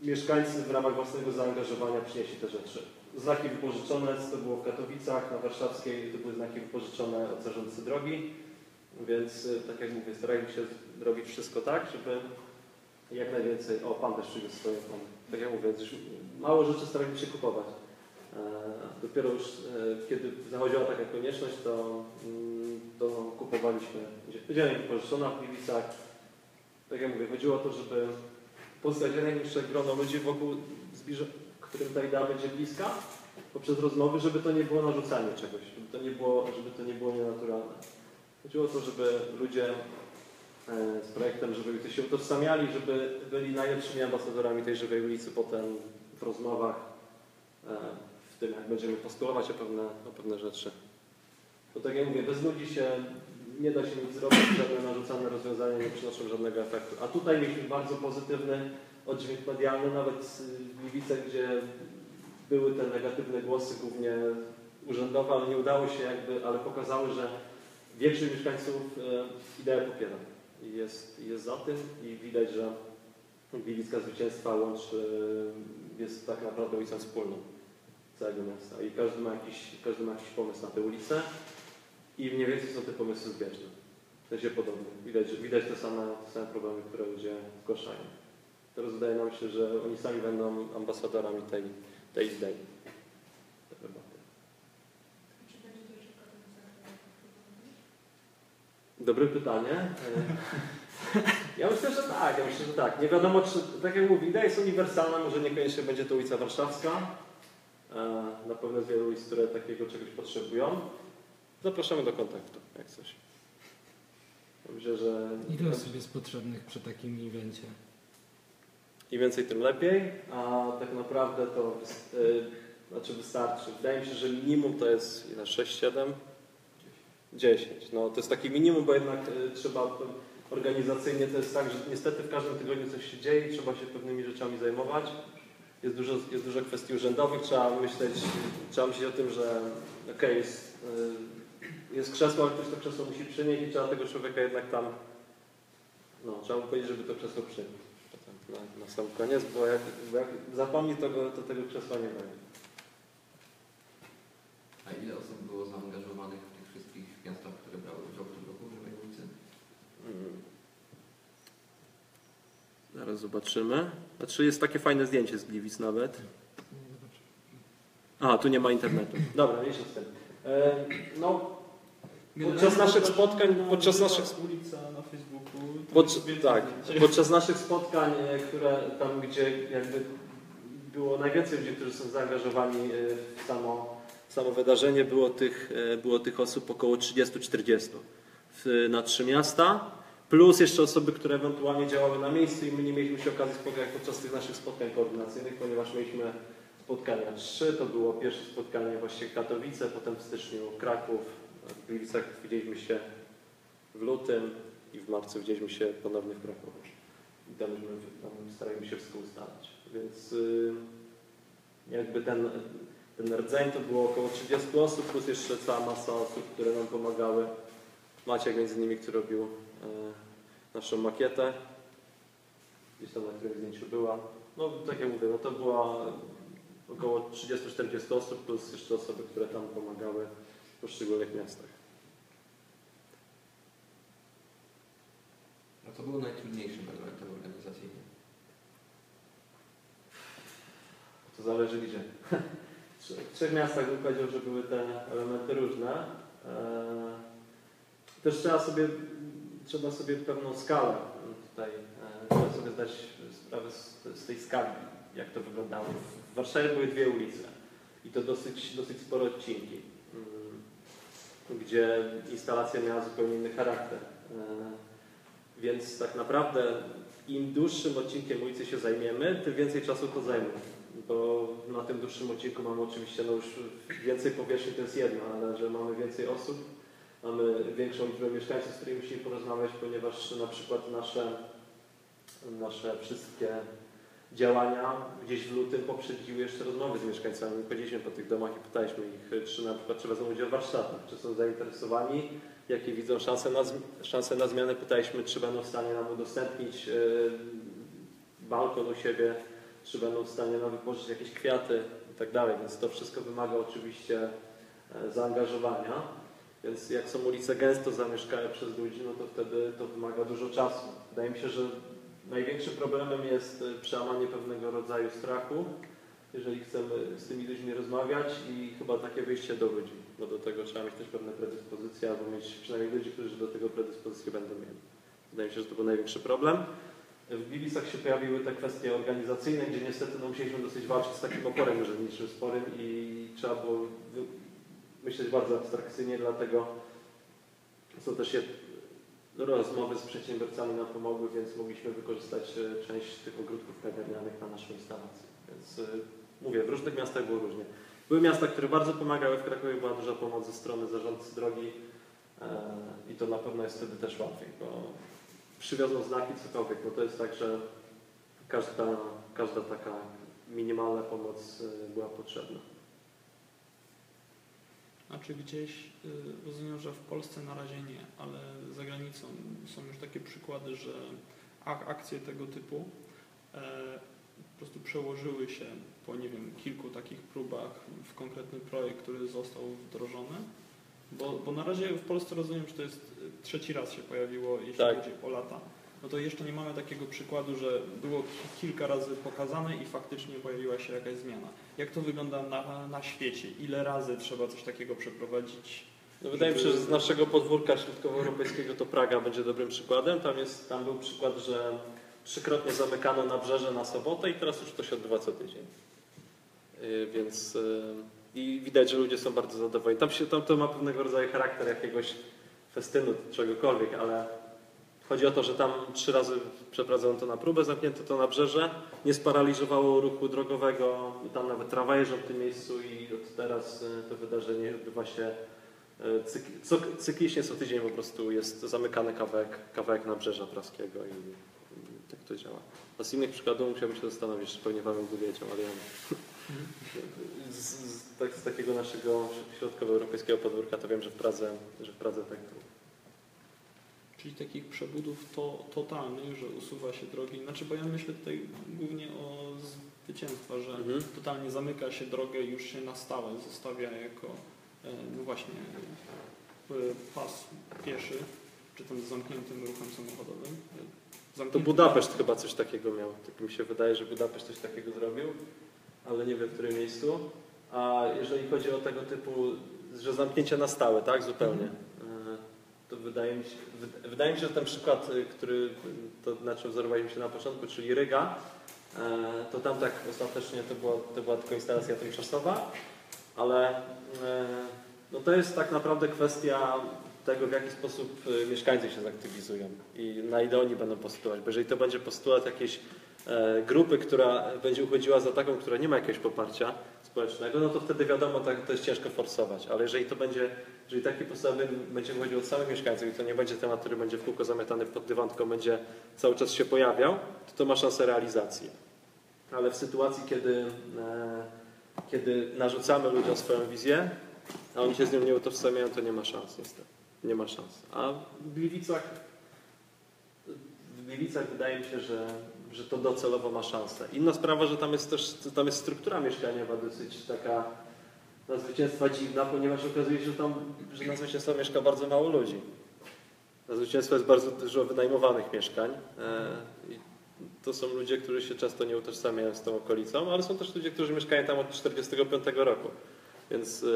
Speaker 2: mieszkańcy w ramach własnego zaangażowania przynieśli te rzeczy. Znaki wypożyczone, to było w Katowicach, na Warszawskiej, to były znaki wypożyczone od zarządcy drogi, więc y, tak jak mówię, staraliśmy się robić wszystko tak, żeby jak najwięcej, o Pan też przyjdzie swoje, pan, tak jak mówię, mało rzeczy staraliśmy się kupować. E, Dopiero już e, kiedy zachodziła taka konieczność, to, mm, to kupowaliśmy ziemię wypożyczona w Gliwicach. Tak jak mówię, chodziło o to, żeby pozyskać jak najmniejsze grono ludzi wokół zbliża, którym ta idea będzie bliska, poprzez rozmowy, żeby to nie było narzucanie czegoś, żeby to nie było, żeby to nie było nienaturalne. Chodziło o to, żeby ludzie e, z projektem Ulicy się utożsamiali, żeby byli najlepszymi ambasadorami tej Żywej Ulicy potem w rozmowach, e, w tym jak będziemy postulować o pewne, o pewne rzeczy. Bo tak jak mówię, bez ludzi się nie da się nic zrobić, żadne narzucane rozwiązania nie przynoszą żadnego efektu. A tutaj mieliśmy bardzo pozytywny oddźwięk medialny, nawet w Gliwicach, gdzie były te negatywne głosy, głównie urzędowe, ale nie udało się jakby, ale pokazały, że większość mieszkańców e, ideę popiera i jest, jest za tym i widać, że Gliwicka Zwycięstwa łączy, jest tak naprawdę ulicą wspólną całego miasta i każdy ma jakiś, każdy ma jakiś pomysł na tę ulicę i mniej więcej są te pomysły zbieżne. W sensie podobne. Widać, widać te same, te same problemy, które ludzie zgłaszają. Teraz wydaje nam się, że oni sami będą ambasadorami tej, tej idei. Dobre pytanie. E, Ja myślę, że tak, ja myślę, że tak. Nie wiadomo, czy, tak jak mówię, idea jest uniwersalna, może niekoniecznie będzie to ulica Warszawska. E, Na pewno jest wiele ulic, które takiego czegoś potrzebują. Zapraszamy do kontaktu, jak coś. Myślę, że
Speaker 6: Ile osób jest potrzebnych przy takim evencie?
Speaker 2: Im więcej, tym lepiej, a tak naprawdę to y, znaczy wystarczy. Wydaje mi się, że minimum to jest ile? 6, 7? 10. No to jest takie minimum, bo jednak y, trzeba organizacyjnie to jest tak, że niestety w każdym tygodniu coś się dzieje trzeba się pewnymi rzeczami zajmować. Jest dużo, jest dużo kwestii urzędowych, trzeba myśleć, trzeba myśleć o tym, że okej, jest, y, jest krzesło, ale ktoś to krzesło musi przynieść i trzeba tego człowieka jednak tam, no trzeba mu powiedzieć, żeby to krzesło potem na, na sam koniec, bo jak, bo jak zapomni, to, go, to tego krzesła nie będzie.
Speaker 3: A ile osób było zaangażowanych w tych wszystkich miastach, które brały udział w tym roku w Żywej ulicy?
Speaker 2: Mm. Zaraz zobaczymy. Znaczy jest takie fajne zdjęcie z Gliwic nawet. A, tu nie ma internetu. Dobra, mniejsza z tym. E, no, Podczas naszych spotkań- podczas naszych-
Speaker 1: ulica na Facebooku.
Speaker 2: tak, podczas naszych spotkań, które tam, gdzie jakby było najwięcej ludzi, którzy są zaangażowani e, w samo, w samo wydarzenie, było tych, e, było tych osób około 30-40 w- na trzy miasta, plus jeszcze osoby, które ewentualnie działały na miejscu i my nie mieliśmy się okazji spotkać podczas tych naszych spotkań koordynacyjnych, ponieważ mieliśmy spotkania trzy, to było pierwsze spotkanie właśnie Katowice, potem w styczniu Kraków, w Gliwicach widzieliśmy się w lutym, i w marcu widzieliśmy się ponownie w Krakowie. I tam, tam staraliśmy się wszystko ustalać. Więc y, jakby ten, ten rdzeń to było około 30 osób, plus jeszcze cała masa osób, które nam pomagały. Maciek między innymi, który robił e, naszą makietę. Gdzieś tam na którym zdjęciu była. No tak jak mówię, no to była około 30-40 osób, plus jeszcze osoby, które tam pomagały w poszczególnych miastach.
Speaker 3: A co było najtrudniejszym elementem organizacyjnym?
Speaker 2: To zależy gdzie. W trzech- miastach bym powiedział, że były te elementy różne. Eee, Też trzeba sobie, trzeba sobie pewną skalę tutaj, e, trzeba sobie zdać sprawę z, z tej skali, jak to wyglądało. W Warszawie były dwie ulice i to dosyć, dosyć spore odcinki, gdzie instalacja miała zupełnie inny charakter. E, Więc tak naprawdę im dłuższym odcinkiem ulicy się zajmiemy, tym więcej czasu to zajmie. Bo na tym dłuższym odcinku mamy oczywiście no już więcej powierzchni, to jest jedno, ale że mamy więcej osób, mamy większą liczbę mieszkańców, z którymi musimy porozmawiać, ponieważ na przykład nasze, nasze wszystkie działania gdzieś w lutym poprzedziły jeszcze rozmowy z mieszkańcami. Chodziliśmy po tych domach i pytaliśmy ich, czy na przykład czy wezmą udział w warsztatach, czy są zainteresowani, jakie widzą szanse na, szanse na zmianę. Pytaliśmy, czy będą w stanie nam udostępnić e, balkon u siebie, czy będą w stanie nam wypożyczyć jakieś kwiaty i tak dalej. Więc to wszystko wymaga oczywiście e, zaangażowania. Więc jak są ulice gęsto zamieszkane przez ludzi, no to wtedy to wymaga dużo czasu. Wydaje mi się, że największym problemem jest e, przełamanie pewnego rodzaju strachu, jeżeli chcemy z tymi ludźmi rozmawiać i chyba takie wyjście do ludzi, bo do tego trzeba mieć też pewne predyspozycje, albo mieć przynajmniej ludzi, którzy do tego predyspozycje będą mieli. Wydaje mi się, że to był największy problem. W Gliwicach się pojawiły te kwestie organizacyjne, gdzie niestety no, musieliśmy dosyć walczyć z takim oporem urzędniczym sporym i trzeba było myśleć bardzo abstrakcyjnie, dlatego są też je, rozmowy z przedsiębiorcami nam pomogły, więc mogliśmy wykorzystać e, część tych ogródków kawiarnianych na naszą instalację. Więc e, mówię, w różnych miastach było różnie. Były miasta, które bardzo pomagały, w Krakowie była duża pomoc ze strony zarządcy drogi e, i to na pewno jest wtedy też łatwiej, bo przywiozą znaki cokolwiek, bo to jest tak, że każda, każda taka minimalna pomoc była potrzebna.
Speaker 1: Znaczy gdzieś y, rozumiem, że w Polsce na razie nie, ale za granicą są już takie przykłady, że ak- akcje tego typu e, po prostu przełożyły się po nie wiem, kilku takich próbach w konkretny projekt, który został wdrożony. Bo, bo na razie w Polsce rozumiem, że to jest y, trzeci raz się pojawiło, jeśli
Speaker 2: Tak.
Speaker 1: chodzi o lata. No to jeszcze nie mamy takiego przykładu, że było ki- kilka razy pokazane i faktycznie pojawiła się jakaś zmiana. Jak to wygląda na, na świecie? Ile razy trzeba coś takiego przeprowadzić?
Speaker 2: No, wydaje mi się, że z naszego podwórka środkowoeuropejskiego to Praga będzie dobrym przykładem. Tam, jest, tam był przykład, że trzykrotnie zamykano nabrzeże na sobotę i teraz już to się odbywa co tydzień. Yy, Więc yy, i widać, że ludzie są bardzo zadowoleni. Tam, się, tam to ma pewnego rodzaju charakter jakiegoś festynu, czegokolwiek, ale chodzi o to, że tam trzy razy przeprowadzono to na próbę, zamknięto to nabrzeże, nie sparaliżowało ruchu drogowego, tam nawet tramwaje jeżdżą w tym miejscu i od teraz yy, to wydarzenie odbywa się E, cyklicznie co tydzień po prostu jest zamykany kawałek, kawałek nabrzeża praskiego i, i tak to działa. A z innych przykładów musiałbym się zastanowić, czy pewnie by wiedział, ale ja nie. Z, z, tak, z takiego naszego środkowoeuropejskiego podwórka to wiem, że w Pradze, że w Pradze tak było.
Speaker 1: Czyli takich przebudów to, totalnych, że usuwa się drogi. Znaczy, bo ja myślę tutaj głównie o zwycięstwa, że
Speaker 2: Mhm.
Speaker 1: totalnie zamyka się drogę i już się na stałe zostawia jako, e, no właśnie, e, pas pieszy, czy tam z zamkniętym ruchem samochodowym. E,
Speaker 2: To
Speaker 1: zamknięty-
Speaker 2: Budapeszt chyba coś takiego miał. Tak mi się wydaje, że Budapeszt coś takiego zrobił, ale nie wiem w którym miejscu. A jeżeli chodzi o tego typu, że zamknięcie na stałe, tak, zupełnie, e, to wydaje mi się, wy- wydaje mi się, że ten przykład, y, który to na czym wzorowaliśmy się na początku, czyli Ryga, e, to tam tak ostatecznie to była, to była tylko instalacja tymczasowa, ale e, no to jest tak naprawdę kwestia tego, w jaki sposób y, mieszkańcy się zaktywizują i na ile oni będą postulować. Bo jeżeli to będzie postulat jakiejś e, grupy, która będzie uchodziła za taką, która nie ma jakiegoś poparcia społecznego, no to wtedy wiadomo, tak, to jest ciężko forsować. Ale jeżeli to będzie, jeżeli taki postulat będzie wychodził od samych mieszkańców i to nie będzie temat, który będzie w kółko zamiatany pod dywan, tylko będzie cały czas się pojawiał, to to ma szansę realizacji. Ale w sytuacji, kiedy, e, kiedy narzucamy ludziom swoją wizję, a oni się z nią nie utożsamiają, to nie ma szans niestety. Nie ma szans. A w Gliwicach, w Gliwicach wydaje mi się, że, że to docelowo ma szansę. Inna sprawa, że tam jest też tam jest struktura mieszkaniowa dosyć taka na zwycięstwa dziwna, ponieważ okazuje się, że tam że na zwycięstwa mieszka bardzo mało ludzi. Na zwycięstwa jest bardzo dużo wynajmowanych mieszkań. E, i to są ludzie, którzy się często nie utożsamiają z tą okolicą, ale są też ludzie, którzy mieszkają tam od 1945 roku. Więc e,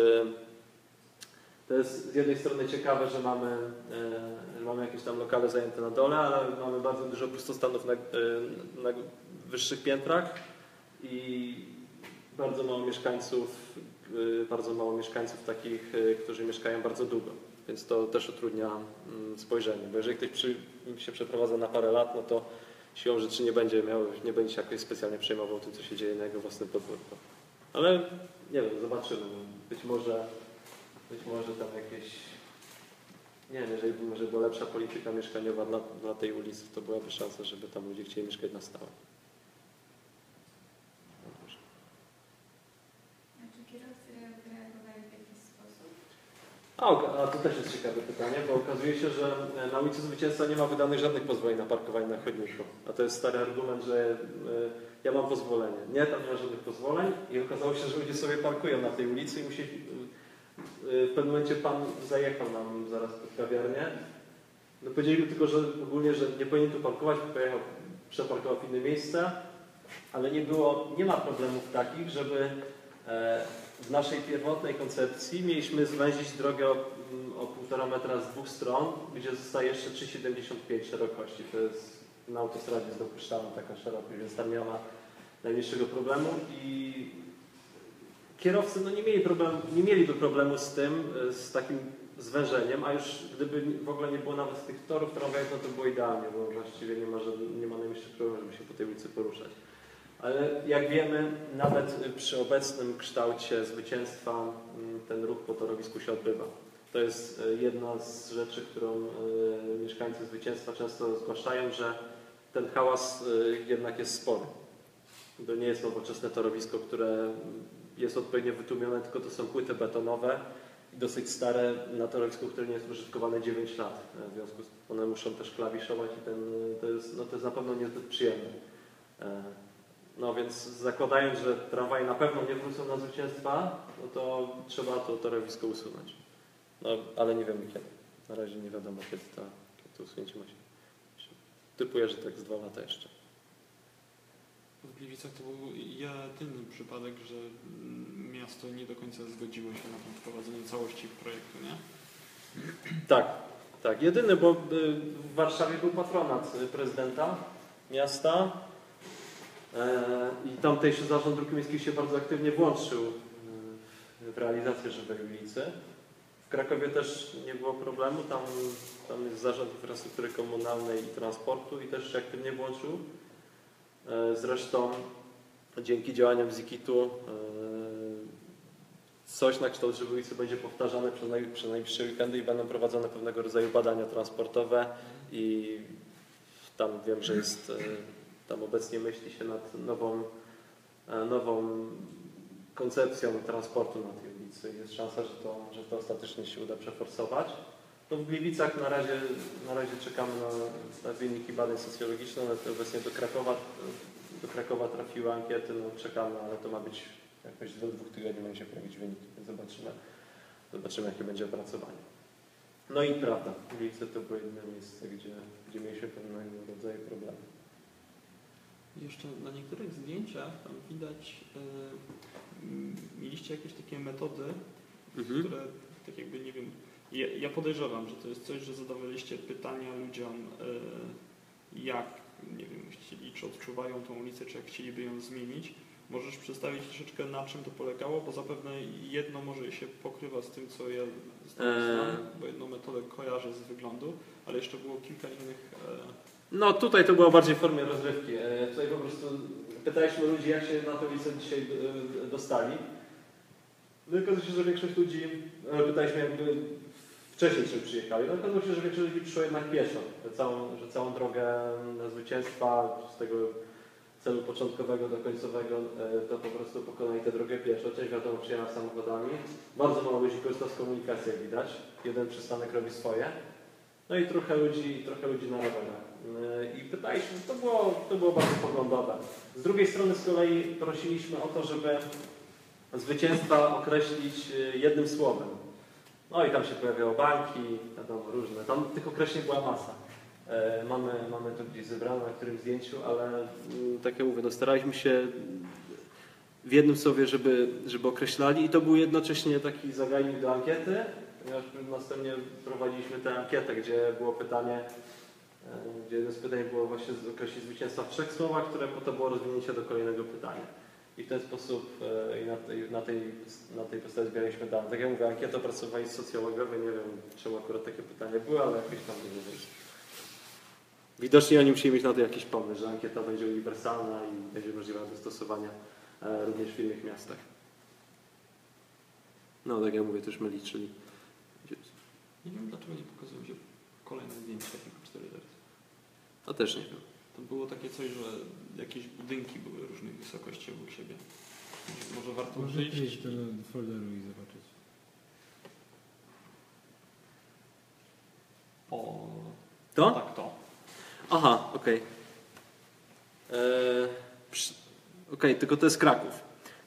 Speaker 2: to jest z jednej strony ciekawe, że mamy, e, mamy jakieś tam lokale zajęte na dole, ale mamy bardzo dużo pustostanów na, e, na wyższych piętrach i bardzo mało mieszkańców y, bardzo mało mieszkańców takich, którzy mieszkają bardzo długo. Więc to też utrudnia mm, spojrzenie, bo jeżeli ktoś przy, się przeprowadza na parę lat, no to siłą rzeczy nie będzie miał, nie będzie się jakoś specjalnie przejmował tym, co się dzieje na jego własnym podwórku. Ale nie wiem, zobaczymy. Być może, być może tam jakieś, nie wiem, jeżeli by może była lepsza polityka mieszkaniowa dla, dla tej ulicy, to byłaby szansa, żeby tam ludzie chcieli mieszkać na stałe.
Speaker 4: A czy kierowcy reagowali w jakiś sposób?
Speaker 2: A, to też jest ciekawe pytanie, bo okazuje się, że na ulicy Zwycięstwa nie ma wydanych żadnych pozwoleń na parkowanie na chodniku. A to jest stary argument, że e, ja mam pozwolenie. Nie, tam nie ma żadnych pozwoleń i okazało się, że ludzie sobie parkują na tej ulicy i musieli... e, W pewnym momencie pan zajechał nam zaraz pod kawiarnię. No powiedzieli tylko, że ogólnie, że nie powinien tu parkować, pojechał, przeparkował w inne miejsce, ale nie było, nie ma problemów takich, żeby e, w naszej pierwotnej koncepcji mieliśmy zwęzić drogę o, mm, o półtora metra z dwóch stron, gdzie zostaje jeszcze 3,75 szerokości. To jest na autostradzie jest dopuszczalna taka szerokość, więc tam nie ma najmniejszego problemu i kierowcy no, nie, mieli problem, nie mieliby problemu z tym, e, z takim zwężeniem, a już gdyby w ogóle nie było nawet tych torów tramwajowych, no to było idealnie, bo właściwie nie ma, nie ma najmniejszych problemów, żeby się po tej ulicy poruszać. Ale jak wiemy, nawet przy obecnym kształcie zwycięstwa ten ruch po torowisku się odbywa. To jest e, jedna z rzeczy, którą e, mieszkańcy zwycięstwa często zgłaszają, że ten hałas jednak jest spory. To nie jest nowoczesne torowisko, które jest odpowiednio wytłumione, tylko to są płyty betonowe i dosyć stare na torowisku, które nie jest użytkowane 9 lat. W związku z tym one muszą też klawiszować i ten, to, jest, no to jest na pewno niezbyt przyjemne. E, No więc zakładając, że tramwaje na pewno nie wrócą na zwycięstwa, no to trzeba to torowisko usunąć. No ale nie wiemy kiedy. Na razie nie wiadomo kiedy, ta, kiedy to usunięcie ma się. Typuję, że tak z dwa lata jeszcze.
Speaker 1: W Gliwicach to był jedyny przypadek, że miasto nie do końca zgodziło się na wprowadzenie całości projektu, nie?
Speaker 2: Tak, tak. Jedyny, bo y, w Warszawie był patronat prezydenta miasta e, i tamtejszy zarząd dróg miejskich się bardzo aktywnie włączył y, w realizację Żywej ulicy. W Krakowie też nie było problemu, tam, tam jest zarząd infrastruktury komunalnej i transportu i też się aktywnie włączył. E, Zresztą dzięki działaniom Zikitu coś na kształt Żywej ulicy będzie powtarzane przez, naj, przez najbliższe weekendy i będą prowadzone pewnego rodzaju badania transportowe i tam wiem, że jest, e, tam obecnie myśli się nad nową, e, nową koncepcją transportu na tej ulicy. Jest szansa, że to, że to ostatecznie się uda przeforsować. No w Gliwicach na razie, na razie czekamy na, na wyniki badań socjologicznych. One obecnie do Krakowa, do Krakowa trafiły ankiety, no czekamy, ale to ma być jakoś do dwóch tygodni będzie się pojawić wyniki, więc zobaczymy, zobaczymy jakie będzie opracowanie. No i prawda, Gliwice to było jedyne miejsce, gdzie, gdzie mieliśmy pewnego rodzaju problemy.
Speaker 1: Jeszcze na niektórych zdjęciach tam widać, m, mieliście jakieś takie metody, które tak jakby nie wiem, ja, ja podejrzewam, że to jest coś, że zadawaliście pytania ludziom, e, jak, nie wiem, chcieli, czy odczuwają tą ulicę, czy jak chcieliby ją zmienić. Możesz przedstawić troszeczkę na czym to polegało, bo zapewne jedno może się pokrywa z tym, co ja z tym
Speaker 2: Eee.
Speaker 1: znam, bo jedną metodę kojarzę z wyglądu, ale jeszcze było kilka innych e,
Speaker 2: No tutaj to było bardziej w formie rozrywki. E, Tutaj po prostu pytaliśmy ludzi, jak się na tę ulicę dzisiaj e, dostali. No i się, że większość ludzi, e, pytaliśmy jakby wcześniej czym przyjechali. No okazało się, że większość ludzi przyszło jednak pieszo. Że całą, że całą drogę na zwycięstwa z tego celu początkowego do końcowego e, to po prostu pokonali tę drogę pieszo. Część wiadomo przyjechała samochodami. Bardzo mało ludzi korzysta z komunikacji, widać. Jeden przystanek robi swoje. No i trochę ludzi, trochę ludzi na rowerach. Yy, I pytaliśmy, to było, to było bardzo poglądowe. Z drugiej strony z kolei prosiliśmy o to, żeby zwycięstwa określić yy, jednym słowem. No i tam się pojawiały banki, wiadomo, różne. Tam tych określeń była masa. Yy, Mamy, mamy to gdzieś zebrane na którym zdjęciu, ale mm, tak jak mówię, no staraliśmy się w jednym słowie, żeby, żeby określali i to był jednocześnie taki zagajnik do ankiety, ponieważ następnie prowadziliśmy tę ankietę, gdzie było pytanie, e, gdzie jedno z pytań było właśnie określić zwycięstwa w trzech słowach, które potem było rozwinięcie do kolejnego pytania. I w ten sposób e, i na tej, na tej, na tej podstawie zbieraliśmy dane. Tak jak mówię, ankieta opracowania socjologowe, nie wiem czemu akurat takie pytania były, ale jakoś tam nie wyszło. Widocznie oni musieli mieć na to jakiś pomysł, że ankieta będzie uniwersalna i będzie możliwa do stosowania e, również w innych miastach. No, tak jak mówię, też my liczyli.
Speaker 1: Nie wiem dlaczego nie pokazują się kolejne zdjęcia tylko 4 wersji.
Speaker 2: A też nie wiem.
Speaker 1: To było takie coś, że jakieś budynki były różnych wysokości obok siebie. Może warto
Speaker 6: Można
Speaker 1: przyjść.
Speaker 6: do folderu i zobaczyć.
Speaker 1: O,
Speaker 2: To?
Speaker 1: tak to.
Speaker 2: Aha, okej. Eee, przy- Okej, tylko to jest Kraków.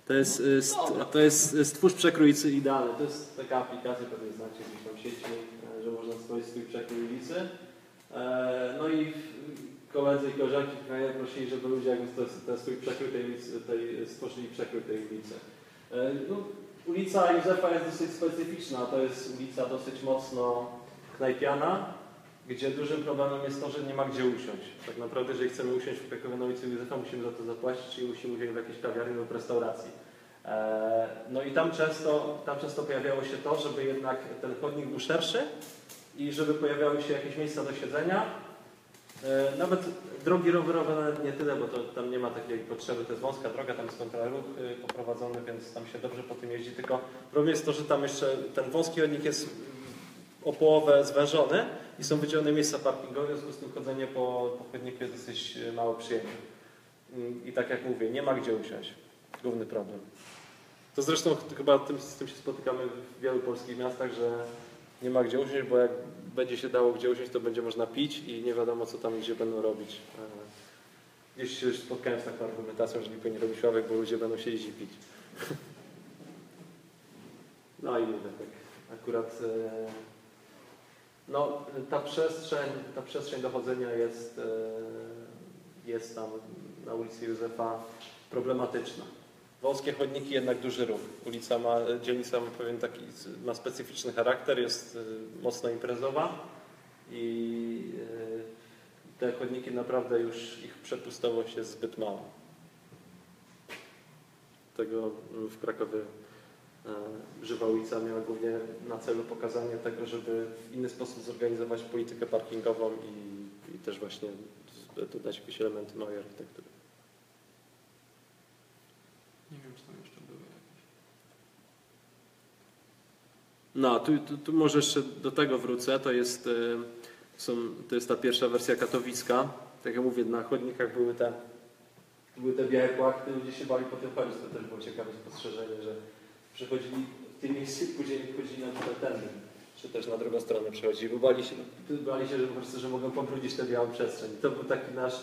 Speaker 2: To jest, y, st, to jest y, Stwórz Przekrój Idealny. To jest taka aplikacja, pewnie znacie gdzieś tam w sieci, e, że można stworzyć swój przekrój ulicy. Eee, No i koledzy i koleżanki kraje prosili, żeby ludzie jakby ten swój przekrój tej ulicy, tej, stworzyli przekrój tej ulicy. Eee, No, ulica Józefa jest dosyć specyficzna. To jest ulica dosyć mocno knajpiana, gdzie dużym problemem jest to, że nie ma gdzie usiąść. Tak naprawdę, jeżeli chcemy usiąść w Krakowie na ulicy Józefa, musimy za to zapłacić, czyli musimy usiąść w jakiejś kawiarni lub restauracji. Eee, No i tam często, tam często pojawiało się to, żeby jednak ten chodnik był szerszy i żeby pojawiały się jakieś miejsca do siedzenia. Eee, Nawet drogi rowerowe nie tyle, bo to, tam nie ma takiej potrzeby, to jest wąska droga, tam jest kontraruch y, poprowadzony, więc tam się dobrze po tym jeździ, tylko problem jest to, że tam jeszcze ten wąski chodnik jest o połowę zwężony i są wydzielone miejsca parkingowe, w związku z tym chodzenie po, po chodniku jest dosyć e, mało przyjemne. Mm, I tak jak mówię, nie ma gdzie usiąść. Główny problem. To zresztą ch- chyba tym, z tym się spotykamy w wielu polskich miastach, że nie ma gdzie usiąść, bo jak będzie się dało gdzie usiąść, to będzie można pić i nie wiadomo co tam gdzie będą robić. E, Gdzieś się spotkałem z taką argumentacją, że nie robi ławek, bo ludzie będą siedzieć i pić. No i mówię tak, akurat e, no, ta przestrzeń, ta przestrzeń dochodzenia jest, e, jest tam na ulicy Józefa problematyczna. Wąskie chodniki, jednak duży ruch. Ulica ma, dzielnica ma pewien taki, ma specyficzny charakter, jest e, mocno imprezowa i e, te chodniki naprawdę już, ich przepustowość jest zbyt mała. Tego w Krakowie E, Żywa ulica miała głównie na celu pokazanie tego, żeby w inny sposób zorganizować politykę parkingową i, i też właśnie dodać jakieś elementy małej architektury.
Speaker 1: Nie wiem, czy tam jeszcze były jakieś.
Speaker 2: No, tu, tu, tu może jeszcze do tego wrócę. To jest, e, są, to jest ta pierwsza wersja katowicka. Tak jak mówię, na chodnikach były te, były te białe płachty, ludzie się bali po tym chodzić. To też było ciekawe spostrzeżenie, że przechodzili w tym miejscu, później wchodzili na przykład czy też na drugą stronę przechodzili, bo bali się, bali się że po prostu, że mogą pobrudzić tę białą przestrzeń. To był taki nasz,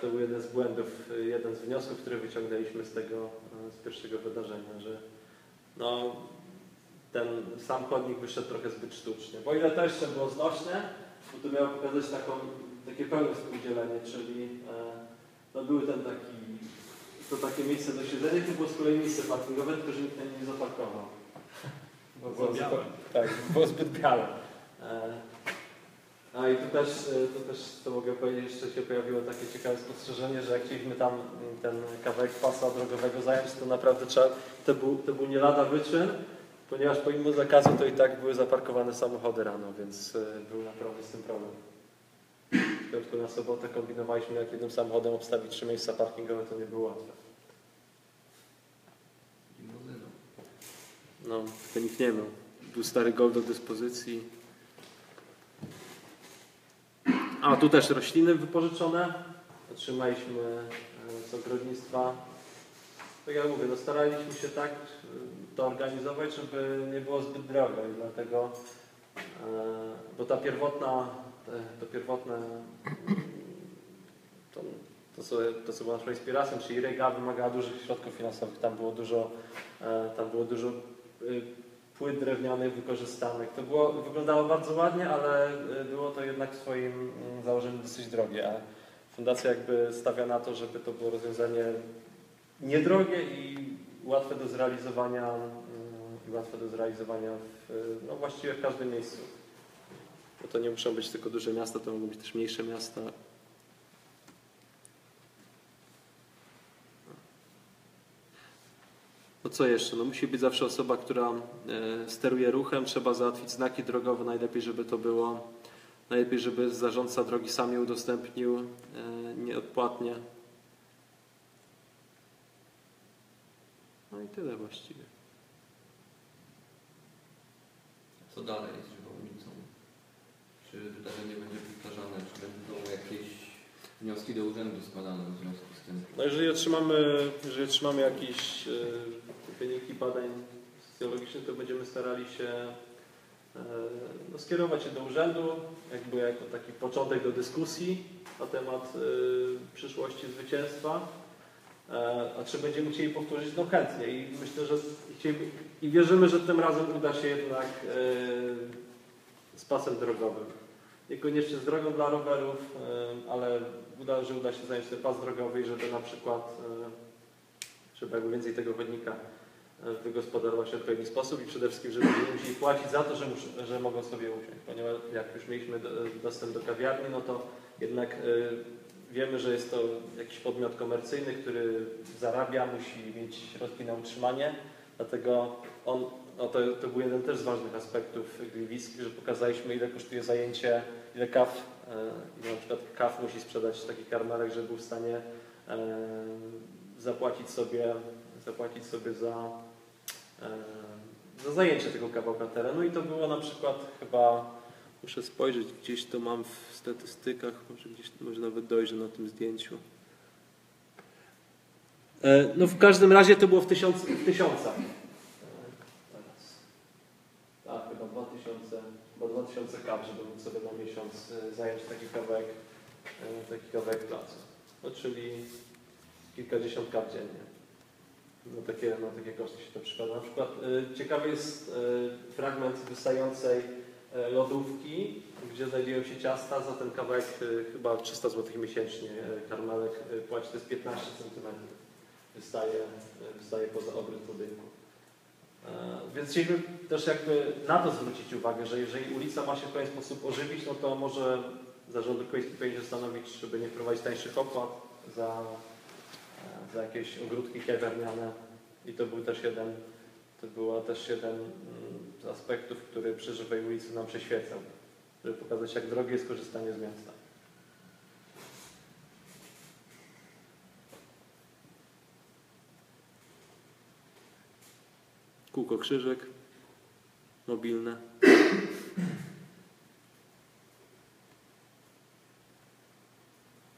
Speaker 2: to był jeden z błędów, e, jeden z wniosków, który wyciągnęliśmy z tego, e, z pierwszego wydarzenia, że no, ten sam chodnik wyszedł trochę zbyt sztucznie. Bo ile to jeszcze było znośne, bo to miało pokazać taką, takie pełne współdzielenie, czyli e, no był ten taki, to takie miejsce do siedzenia, to było z kolei miejsce parkingowe, tylko że nikt nie zaparkował. Bo
Speaker 1: Było
Speaker 2: zbyt-
Speaker 1: białe.
Speaker 2: Tak, było zbyt białe. A i tu też, e, tu też, to mogę powiedzieć, jeszcze się pojawiło takie ciekawe spostrzeżenie, że jak chcieliśmy tam mm, ten kawałek pasa drogowego zająć, to naprawdę trzeba, to był, to był nie lada wyczyn, ponieważ pomimo zakazu to i tak były zaparkowane samochody rano, więc e, był naprawdę z tym problem. W piątku na sobotę kombinowaliśmy, jak jednym samochodem obstawić trzy miejsca parkingowe, to nie było łatwe. No, to nikt nie miał. Był stary gol do dyspozycji. A tu też rośliny wypożyczone. Otrzymaliśmy e, z ogrodnictwa. Tak jak mówię, no staraliśmy się tak e, to organizować, żeby nie było zbyt drogo i dlatego, e, bo ta pierwotna, to pierwotne, to, to, co, to co było naszą inspiracją, czyli Rega wymagała dużych środków finansowych. Tam było dużo, tam było dużo płyt drewnianych wykorzystanych. To było, wyglądało bardzo ładnie, ale y, było to jednak w swoim mm, założeniu dosyć drogie. A fundacja jakby stawia na to, żeby to było rozwiązanie niedrogie i łatwe do zrealizowania mm, łatwe do zrealizowania w, no właściwie w każdym miejscu. Bo to nie muszą być tylko duże miasta, to mogą być też mniejsze miasta. No co jeszcze? No musi być zawsze osoba, która e, steruje ruchem, trzeba załatwić znaki drogowe, najlepiej żeby to było, najlepiej żeby zarządca drogi sam je udostępnił e, nieodpłatnie. No i tyle właściwie.
Speaker 3: Co dalej z żywą ulicą? Czy wydarzenie będzie powtarzane? Czy będą jakieś wnioski do urzędu składane w związku z tym?
Speaker 2: No jeżeli otrzymamy, jeżeli otrzymamy jakieś e, wyniki badań socjologicznych, to będziemy starali się e, no, skierować je do urzędu, jakby jako taki początek do dyskusji na temat e, przyszłości zwycięstwa. E, A czy będziemy chcieli powtórzyć? No chętnie i myślę, że i wierzymy, że tym razem uda się jednak e, z pasem drogowym. Niekoniecznie z drogą dla rowerów, e, ale uda, że uda się zająć ten pas drogowy i żeby na przykład, żeby jakby więcej tego chodnika wygospodarować w odpowiedni sposób i przede wszystkim, żeby nie musieli płacić za to, że, że mogą sobie usiąść. Ponieważ jak już mieliśmy do- dostęp do kawiarni, no to jednak e, wiemy, że jest to jakiś podmiot komercyjny, który zarabia, musi mieć środki na utrzymanie, dlatego on, no to, to był jeden też z ważnych aspektów gliwisk, że pokazaliśmy ile kosztuje zajęcie, ile kaw, e, ile na przykład kaw musi sprzedać taki karmelek, żeby był w stanie e, zapłacić sobie, zapłacić sobie za, e, za zajęcie tego kawałka terenu i to było na przykład chyba, muszę spojrzeć, gdzieś to mam w statystykach, może gdzieś może nawet dojrzę na tym zdjęciu. E, No w każdym razie to było w, tysiąc, w tysiącach. E. Tak, chyba 2000, chyba 2000 kap, żeby móc sobie na miesiąc zająć taki kawałek, taki kawałek placu. No czyli kilkadziesiąt kap dziennie. No takie, no takie koszty się to przykłada. Na przykład e, ciekawy jest e, fragment wystającej e, lodówki, gdzie znajdują się ciasta. Za ten kawałek chyba 300 zł miesięcznie karmelek e, płaci, to jest 15 cm. Wystaje, wystaje poza obrót budynku. Więc chcieliśmy też jakby na to zwrócić uwagę, że jeżeli ulica ma się w pewien sposób ożywić, no to może zarząd Okoliczny powinien się zastanowić, żeby nie wprowadzić tańszych opłat za, za jakieś ogródki kawiarniane. I to był też jeden, to była też jeden mm, z aspektów, który przy żywej ulicy nam przyświecał, żeby pokazać, jak drogie jest korzystanie z miasta. Kółko krzyżek, mobilne.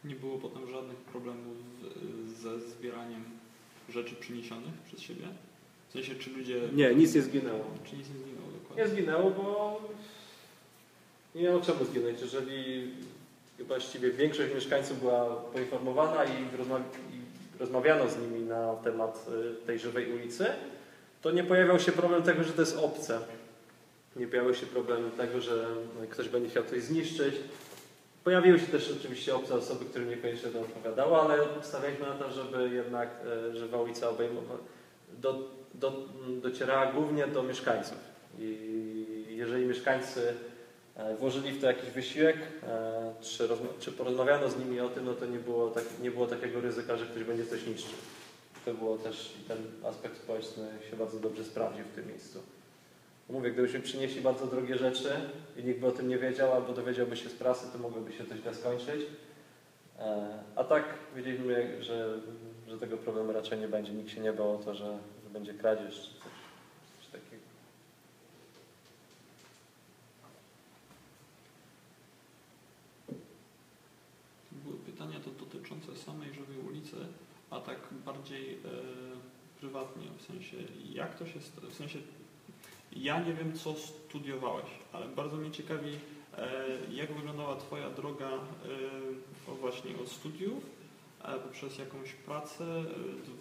Speaker 1: Nie było potem żadnych problemów rzeczy przyniesionych przez siebie? W sensie, czy ludzie...
Speaker 2: Nie, nic nie zginęło.
Speaker 1: Czy nic nie zginęło dokładnie?
Speaker 2: Nie zginęło, bo nie miało czemu zginąć. Jeżeli właściwie większość mieszkańców była poinformowana i, rozma i rozmawiano z nimi na temat y, tej żywej ulicy, to nie pojawiał się problem tego, że to jest obce. Nie pojawił się problem tego, że ktoś będzie chciał coś zniszczyć. Pojawiły się też oczywiście obce osoby, którym niekoniecznie to odpowiadało, ale stawialiśmy na to, żeby jednak e, żywa ulica obejmowała, do, do, docierała głównie do mieszkańców. I jeżeli mieszkańcy e, włożyli w to jakiś wysiłek, e, czy, czy porozmawiano z nimi o tym, no to nie było, tak, nie było takiego ryzyka, że ktoś będzie coś niszczył. To było też ten aspekt społeczny się bardzo dobrze sprawdził w tym miejscu. Mówię, gdybyśmy przynieśli bardzo drogie rzeczy i nikt by o tym nie wiedział, albo dowiedziałby się z prasy, to mogłoby się to źle skończyć. E, A tak wiedzieliśmy, że, że tego problemu raczej nie będzie. Nikt się nie bał o to, że, że będzie kradzież czy coś, coś takiego.
Speaker 1: Były pytania to dotyczące samej żywej ulicy, a tak bardziej e, prywatnie, w sensie jak to się, w sensie ja nie wiem co studiowałeś, ale bardzo mnie ciekawi e, jak wyglądała Twoja droga e, właśnie od studiów poprzez jakąś pracę e,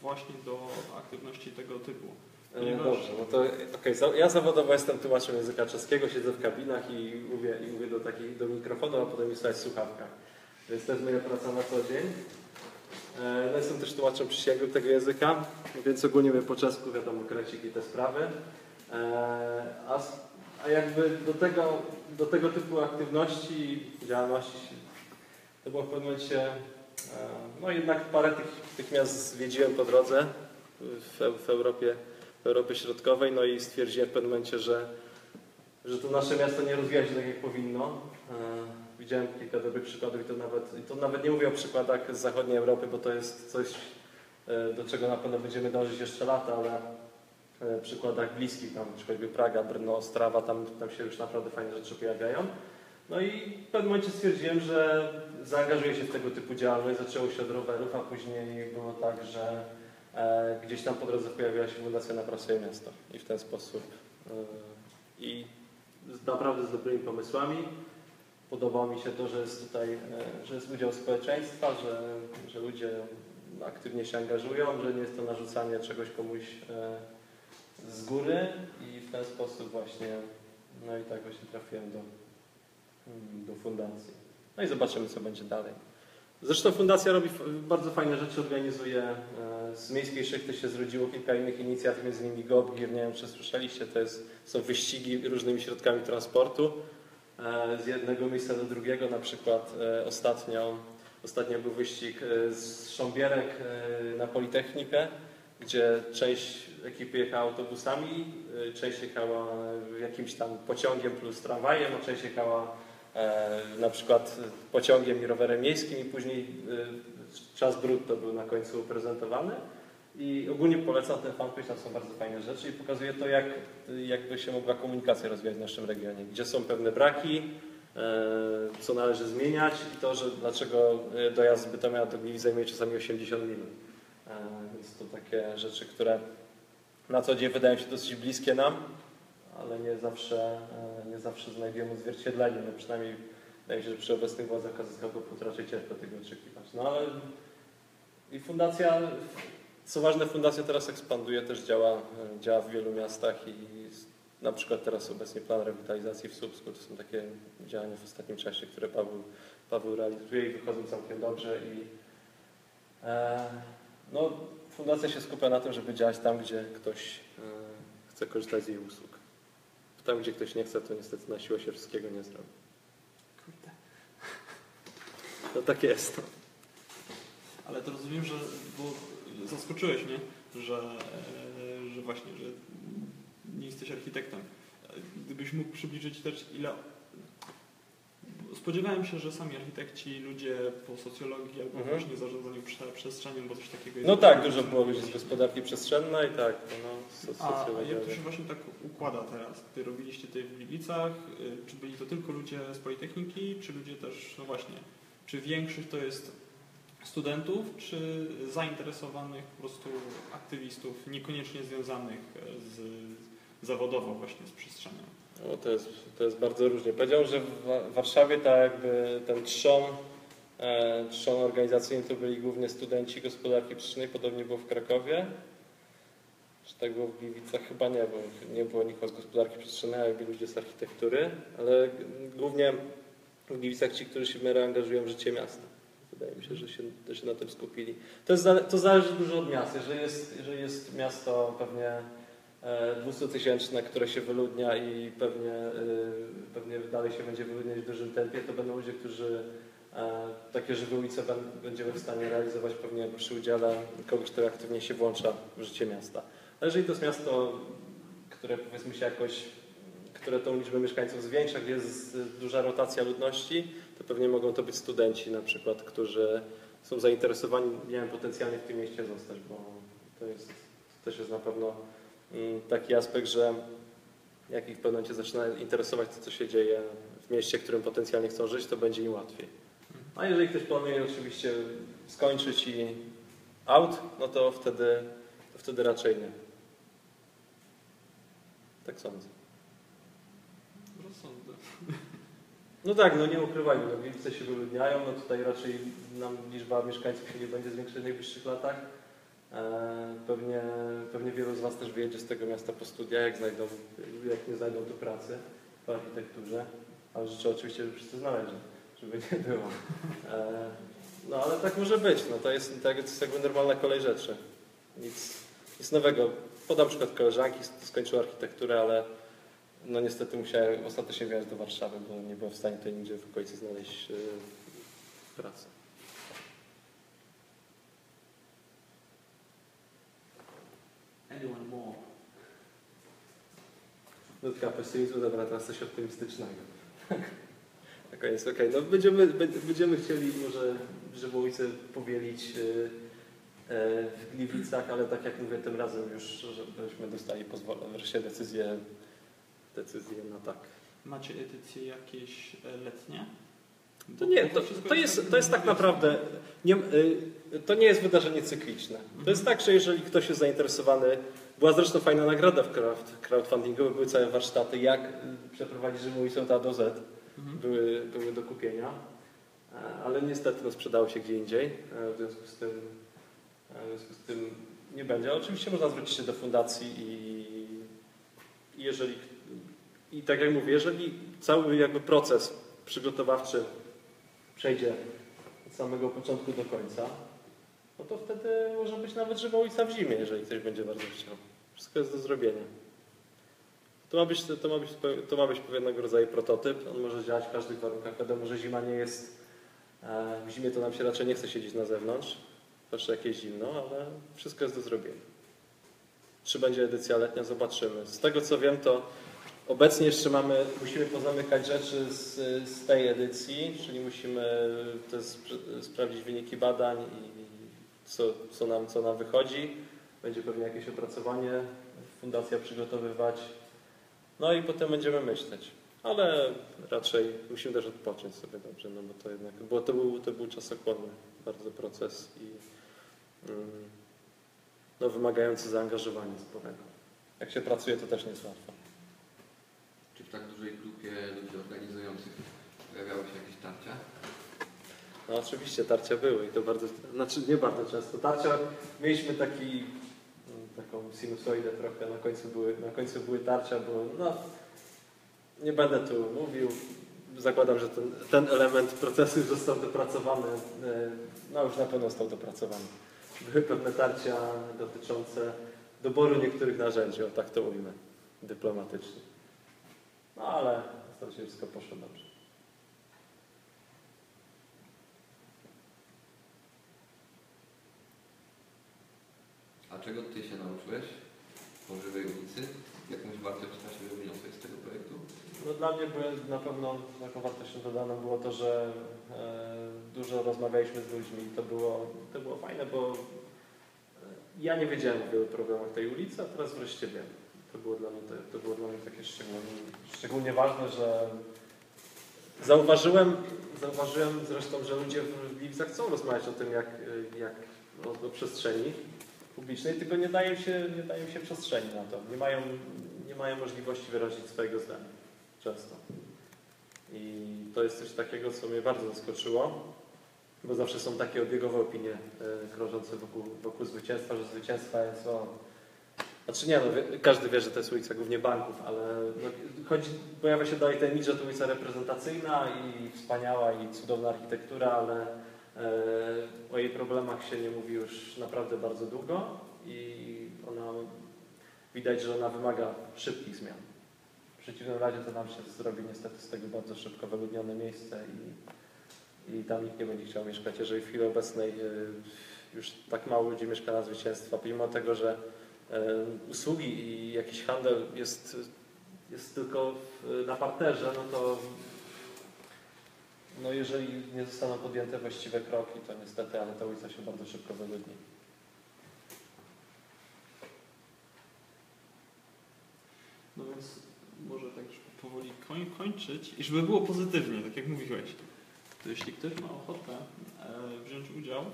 Speaker 1: właśnie do aktywności tego typu. Ponieważ-
Speaker 2: Dobrze, no to okej, za- ja zawodowo jestem tłumaczem języka czeskiego, siedzę w kabinach i mówię, i mówię do, takich, do mikrofonu, a potem mi słuchać w słuchawkach. Więc to jest moja praca na co dzień. No jestem też tłumaczem przysięgłym tego języka, więc ogólnie mówię po czesku, wiadomo, krecik i te sprawy. E, A, a jakby do tego, do tego typu aktywności, działalności, to było w pewnym momencie, e, no jednak parę tych, tych miast zwiedziłem po drodze, w, w, Europie, w Europie Środkowej, no i stwierdziłem w pewnym momencie, że, że to nasze miasto nie rozwija się tak jak powinno. E, Widziałem kilka dobrych przykładów i to nawet, i to nawet nie mówię o przykładach z zachodniej Europy, bo to jest coś, do czego na pewno będziemy dążyć jeszcze lata, ale przykładach bliskich, tam choćby Praga, Brno, Ostrawa, tam, tam się już naprawdę fajne rzeczy pojawiają. No i w pewnym momencie stwierdziłem, że zaangażuję się w tego typu działalność. Zaczęło się od rowerów, a później było tak, że e, gdzieś tam po drodze pojawiła się Fundacja Napraw Miasto. I w ten sposób. E, I z, naprawdę z dobrymi pomysłami. Podobało mi się to, że jest tutaj, e, że jest udział społeczeństwa, że, że ludzie aktywnie się angażują, że nie jest to narzucanie czegoś komuś e, z góry i w ten sposób właśnie, no i tak właśnie trafiłem do, mm, do fundacji. No i zobaczymy, co będzie dalej. Zresztą fundacja robi bardzo fajne rzeczy, organizuje. e, Z Miejskiej Szychty się zrodziło kilka innych inicjatyw, między innymi GOBGIR, nie wiem czy słyszeliście, to jest, są wyścigi różnymi środkami transportu e, z jednego miejsca do drugiego, na przykład e, ostatnio, ostatnio był wyścig z Sząbierek na Politechnikę, gdzie część ekipy jechała autobusami, e, część jechała jakimś tam pociągiem plus tramwajem, a część jechała e, na przykład pociągiem i rowerem miejskim i później e, czas brutto był na końcu prezentowany. I ogólnie polecam ten fanpage, tam są bardzo fajne rzeczy i pokazuje to, jak jakby się mogła komunikacja rozwijać w naszym regionie, gdzie są pewne braki, e, co należy zmieniać i to, że dlaczego dojazd z Bytomia do Gliwic zajmuje czasami 80 minut. E, Więc to takie rzeczy, które na co dzień wydają się dosyć bliskie nam, ale nie zawsze, e, nie zawsze znajdują odzwierciedlenie. No przynajmniej wydaje mi się, że przy obecnych władzach KZK raczej ciężko tego oczekiwać. No ale i fundacja, co ważne, fundacja teraz ekspanduje, też działa, e, działa w wielu miastach i na przykład teraz obecnie plan rewitalizacji w Słupsku, to są takie działania w ostatnim czasie, które Paweł, Paweł realizuje i wychodzą całkiem dobrze i e, no, fundacja się skupia na tym, żeby działać tam, gdzie ktoś e, chce korzystać z jej usług. Tam, gdzie ktoś nie chce, to niestety na siłę się wszystkiego nie zrobi.
Speaker 1: Kurde.
Speaker 2: No tak jest.
Speaker 1: Ale to rozumiem, że bo zaskoczyłeś mnie, że, e, że właśnie, że nie jesteś architektem. E, Gdybyś mógł przybliżyć też ile... Spodziewałem się, że sami architekci, ludzie po socjologii albo
Speaker 2: Mhm.
Speaker 1: właśnie zarządzaniu prze- przestrzenią, bo coś takiego jest.
Speaker 2: No tak, dużo było ludzi z gospodarki przestrzennej, tak, no,
Speaker 1: A jak to się właśnie tak układa teraz? Gdy robiliście tutaj w Gliwicach, y, czy byli to tylko ludzie z Politechniki, czy ludzie też, no właśnie, czy większość to jest studentów, czy zainteresowanych po prostu aktywistów, niekoniecznie związanych e, z, zawodowo właśnie z przestrzenią?
Speaker 2: No, to, jest, to jest bardzo różnie. Powiedział, że w Wa- Warszawie tak jakby ten trzon, e, trzon organizacyjny to byli głównie studenci gospodarki przestrzennej, podobnie było w Krakowie. Czy tak było w Gliwicach? Chyba nie, bo nie było nikogo z gospodarki przestrzennej, a jakby ludzie z architektury, ale głównie w Gliwicach ci, którzy się w miarę angażują w życie miasta. Wydaje mi się, że się, że się na tym skupili. To, jest, to zależy dużo od miasta. Jeżeli jest, jeżeli jest miasto pewnie 200-tysięczne, które się wyludnia i pewnie, e, pewnie dalej się będzie wyludniać w dużym tempie, to będą ludzie, którzy e, takie ben- będziemy w stanie realizować pewnie przy udziale kogoś, kto aktywnie się włącza w życie miasta. A jeżeli to jest miasto, które powiedzmy się jakoś, które tą liczbę mieszkańców zwiększa, gdzie jest duża rotacja ludności, to pewnie mogą to być studenci na przykład, którzy są zainteresowani, wiem, potencjalnie w tym mieście zostać, bo to jest, to też jest na pewno taki aspekt, że jak ich w pewnym momencie zaczyna interesować to, co się dzieje w mieście, w którym potencjalnie chcą żyć, to będzie im łatwiej. A jeżeli ktoś planuje oczywiście skończyć i out, no to wtedy, to wtedy raczej nie. Tak sądzę.
Speaker 1: Rozsądne.
Speaker 2: No tak, no nie ukrywajmy, no Gliwice się wyludniają, no tutaj raczej nam liczba mieszkańców się nie będzie zwiększać w najbliższych latach. E, Pewnie, pewnie wielu z Was też wyjedzie z tego miasta po studiach, jak, znajdą, jak nie znajdą tu pracy w architekturze, ale życzę oczywiście, żeby wszyscy znaleźli, żeby nie było. E, No ale tak może być, no to jest, tak, to jest jakby normalna kolej rzeczy. Nic, nic nowego. Podam przykład koleżanki, skończyła architekturę, ale no niestety musiałem ostatecznie wyjechać do Warszawy, bo nie byłem w stanie tutaj nigdzie w okolicy znaleźć yy, pracy.
Speaker 1: Anyone more.
Speaker 2: Nutka pesymizmu, dobra, teraz coś optymistycznego. Na koniec, okej, no będziemy, bę- będziemy chcieli może Żywołicę powielić e, e, w Gliwicach, ale tak jak mówię, tym razem już, żebyśmy dostali pozwolenie, wreszcie decyzję, decyzję na tak.
Speaker 1: Macie edycje jakieś e, letnie?
Speaker 2: To nie, to, to, jest,
Speaker 1: tak
Speaker 2: to jest tak naprawdę, nie, y, to nie jest wydarzenie cykliczne. To jest tak, że jeżeli ktoś jest zainteresowany, była zresztą fajna nagroda w crowd, crowdfundingu, były całe warsztaty, jak y, przeprowadzić Żywołicę od A do Z,
Speaker 1: Mhm.
Speaker 2: były, były do kupienia, E, ale niestety no, sprzedało się gdzie indziej, e, w związku z tym, e, w związku z tym nie będzie. Oczywiście można zwrócić się do fundacji i, i jeżeli, i tak jak mówię, jeżeli cały jakby proces przygotowawczy przejdzie od samego początku do końca, no to wtedy może być nawet żywołojca w zimie, jeżeli ktoś będzie bardzo chciał. Wszystko jest do zrobienia. To ma być, to ma być, to ma być pewnego rodzaju prototyp. On może działać w każdych warunkach. Wiadomo, że zima nie jest... e, W zimie to nam się raczej nie chce siedzieć na zewnątrz, zwłaszcza jak jest zimno, ale wszystko jest do zrobienia. Czy będzie edycja letnia, zobaczymy. Z tego co wiem, to Obecnie jeszcze mamy, musimy pozamykać rzeczy z, z tej edycji, czyli musimy też spr- sprawdzić wyniki badań i co, co, nam, co nam wychodzi. Będzie pewnie jakieś opracowanie, fundacja przygotowywać. No i potem będziemy myśleć. Ale raczej musimy też odpocząć sobie dobrze, no bo to jednak, bo to był, to był czasochłonny bardzo proces i mm, no, wymagający zaangażowania sporego. Jak się pracuje, to też nie jest łatwo.
Speaker 3: Tak dużej grupie ludzi organizujących pojawiały się jakieś tarcia?
Speaker 2: No oczywiście tarcia były i to bardzo, znaczy nie bardzo często. Tarcia, mieliśmy taki, mm, taką sinusoidę trochę, na końcu były, na końcu były tarcia, bo no, nie będę tu mówił, zakładam, że ten, ten element procesu już został dopracowany, e, no już na pewno został dopracowany. Były pewne tarcia dotyczące doboru niektórych narzędzi, o tak to ujmę, dyplomatycznie. No ale ostatecznie wszystko poszło dobrze.
Speaker 3: A czego Ty się nauczyłeś o żywej ulicy? Jakąś wartość na siebie wyniosłeś z tego projektu?
Speaker 2: No dla mnie na pewno taką wartością dodaną było to, że e, dużo rozmawialiśmy z ludźmi i to było, to było fajne, bo e, ja nie wiedziałem o wielu problemach tej ulicy, a teraz wreszcie wiem. To było dla mnie, to, było dla mnie takie szczególnie, szczególnie ważne, że zauważyłem, zauważyłem zresztą, że ludzie w Gliwicach chcą rozmawiać o tym, jak, jak o, o przestrzeni publicznej, tylko nie dają się, nie dają się przestrzeni na to. Nie mają, nie mają możliwości wyrazić swojego zdania często. I to jest coś takiego, co mnie bardzo zaskoczyło, bo zawsze są takie obiegowe opinie e, krążące wokół, wokół zwycięstwa, że zwycięstwa jest o... Znaczy nie, no, każdy wie, że to jest ulica głównie banków, ale no, chodzi, pojawia się dalej ten mit, że to ulica reprezentacyjna i wspaniała i cudowna architektura, ale e, o jej problemach się nie mówi już naprawdę bardzo długo i ona widać, że ona wymaga szybkich zmian. W przeciwnym razie to nam się zrobi niestety z tego bardzo szybko wyludnione miejsce i, i tam nikt nie będzie chciał mieszkać. Jeżeli w chwili obecnej e, już tak mało ludzi mieszka na zwycięstwa, pomimo tego, że usługi i jakiś handel jest, jest tylko na parterze, no to no jeżeli nie zostaną podjęte właściwe kroki, to niestety, ale ta ulica się bardzo szybko wyludni.
Speaker 1: No więc może tak już powoli koń, kończyć i żeby było pozytywnie, tak jak mówiłeś. To jeśli ktoś ma ochotę e, wziąć udział,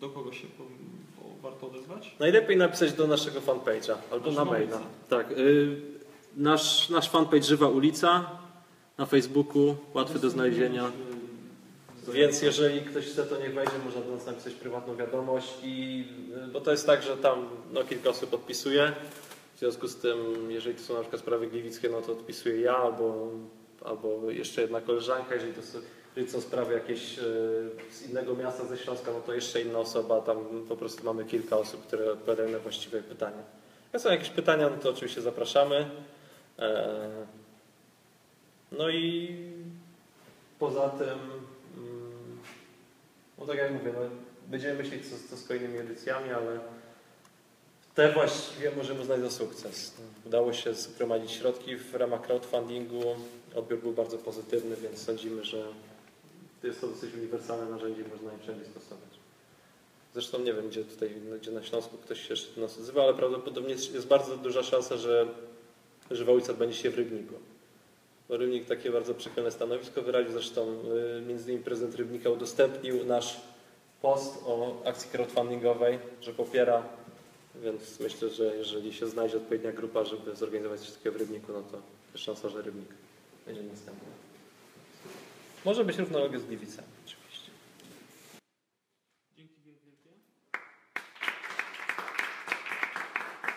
Speaker 1: do kogo się warto odezwać?
Speaker 2: Najlepiej napisać do naszego fanpage'a albo na maila.
Speaker 1: ulica.
Speaker 2: Tak. Y, nasz, nasz fanpage Żywa Ulica na Facebooku, łatwy do znalezienia. Więc jeżeli ktoś chce, to niech wejdzie, można do nas napisać prywatną wiadomość i y, bo to jest tak, że tam no, kilka osób podpisuje. W związku z tym, jeżeli to są na przykład sprawy gliwickie, no to odpisuję ja albo, albo jeszcze jedna koleżanka. Jeżeli to są, są sprawy jakieś y, z innego miasta, ze Śląska, no to jeszcze inna osoba. Tam po prostu mamy kilka osób, które odpowiadają na właściwe pytania. Jak są jakieś pytania, no to oczywiście zapraszamy. E, No i poza tym, mm, no tak jak mówię, no, będziemy myśleć co, co z kolejnymi edycjami, ale te właściwie możemy uznać za sukces. Udało się zgromadzić środki w ramach crowdfundingu. Odbiór był bardzo pozytywny, więc sądzimy, że jest to dosyć uniwersalne narzędzie można je wszędzie stosować. Zresztą nie wiem, gdzie tutaj, gdzie na Śląsku ktoś się jeszcze nas odzywa, ale prawdopodobnie jest bardzo duża szansa, że, że Wołyca będzie się w Rybniku. Bo Rybnik takie bardzo przychylne stanowisko wyraził. Zresztą y, między innymi prezydent Rybnika udostępnił nasz post o akcji crowdfundingowej, że popiera, więc myślę, że jeżeli się znajdzie odpowiednia grupa, żeby zorganizować coś takiego w Rybniku, no to jest szansa, że Rybnik będzie następny. Może być równolegle z Gliwicami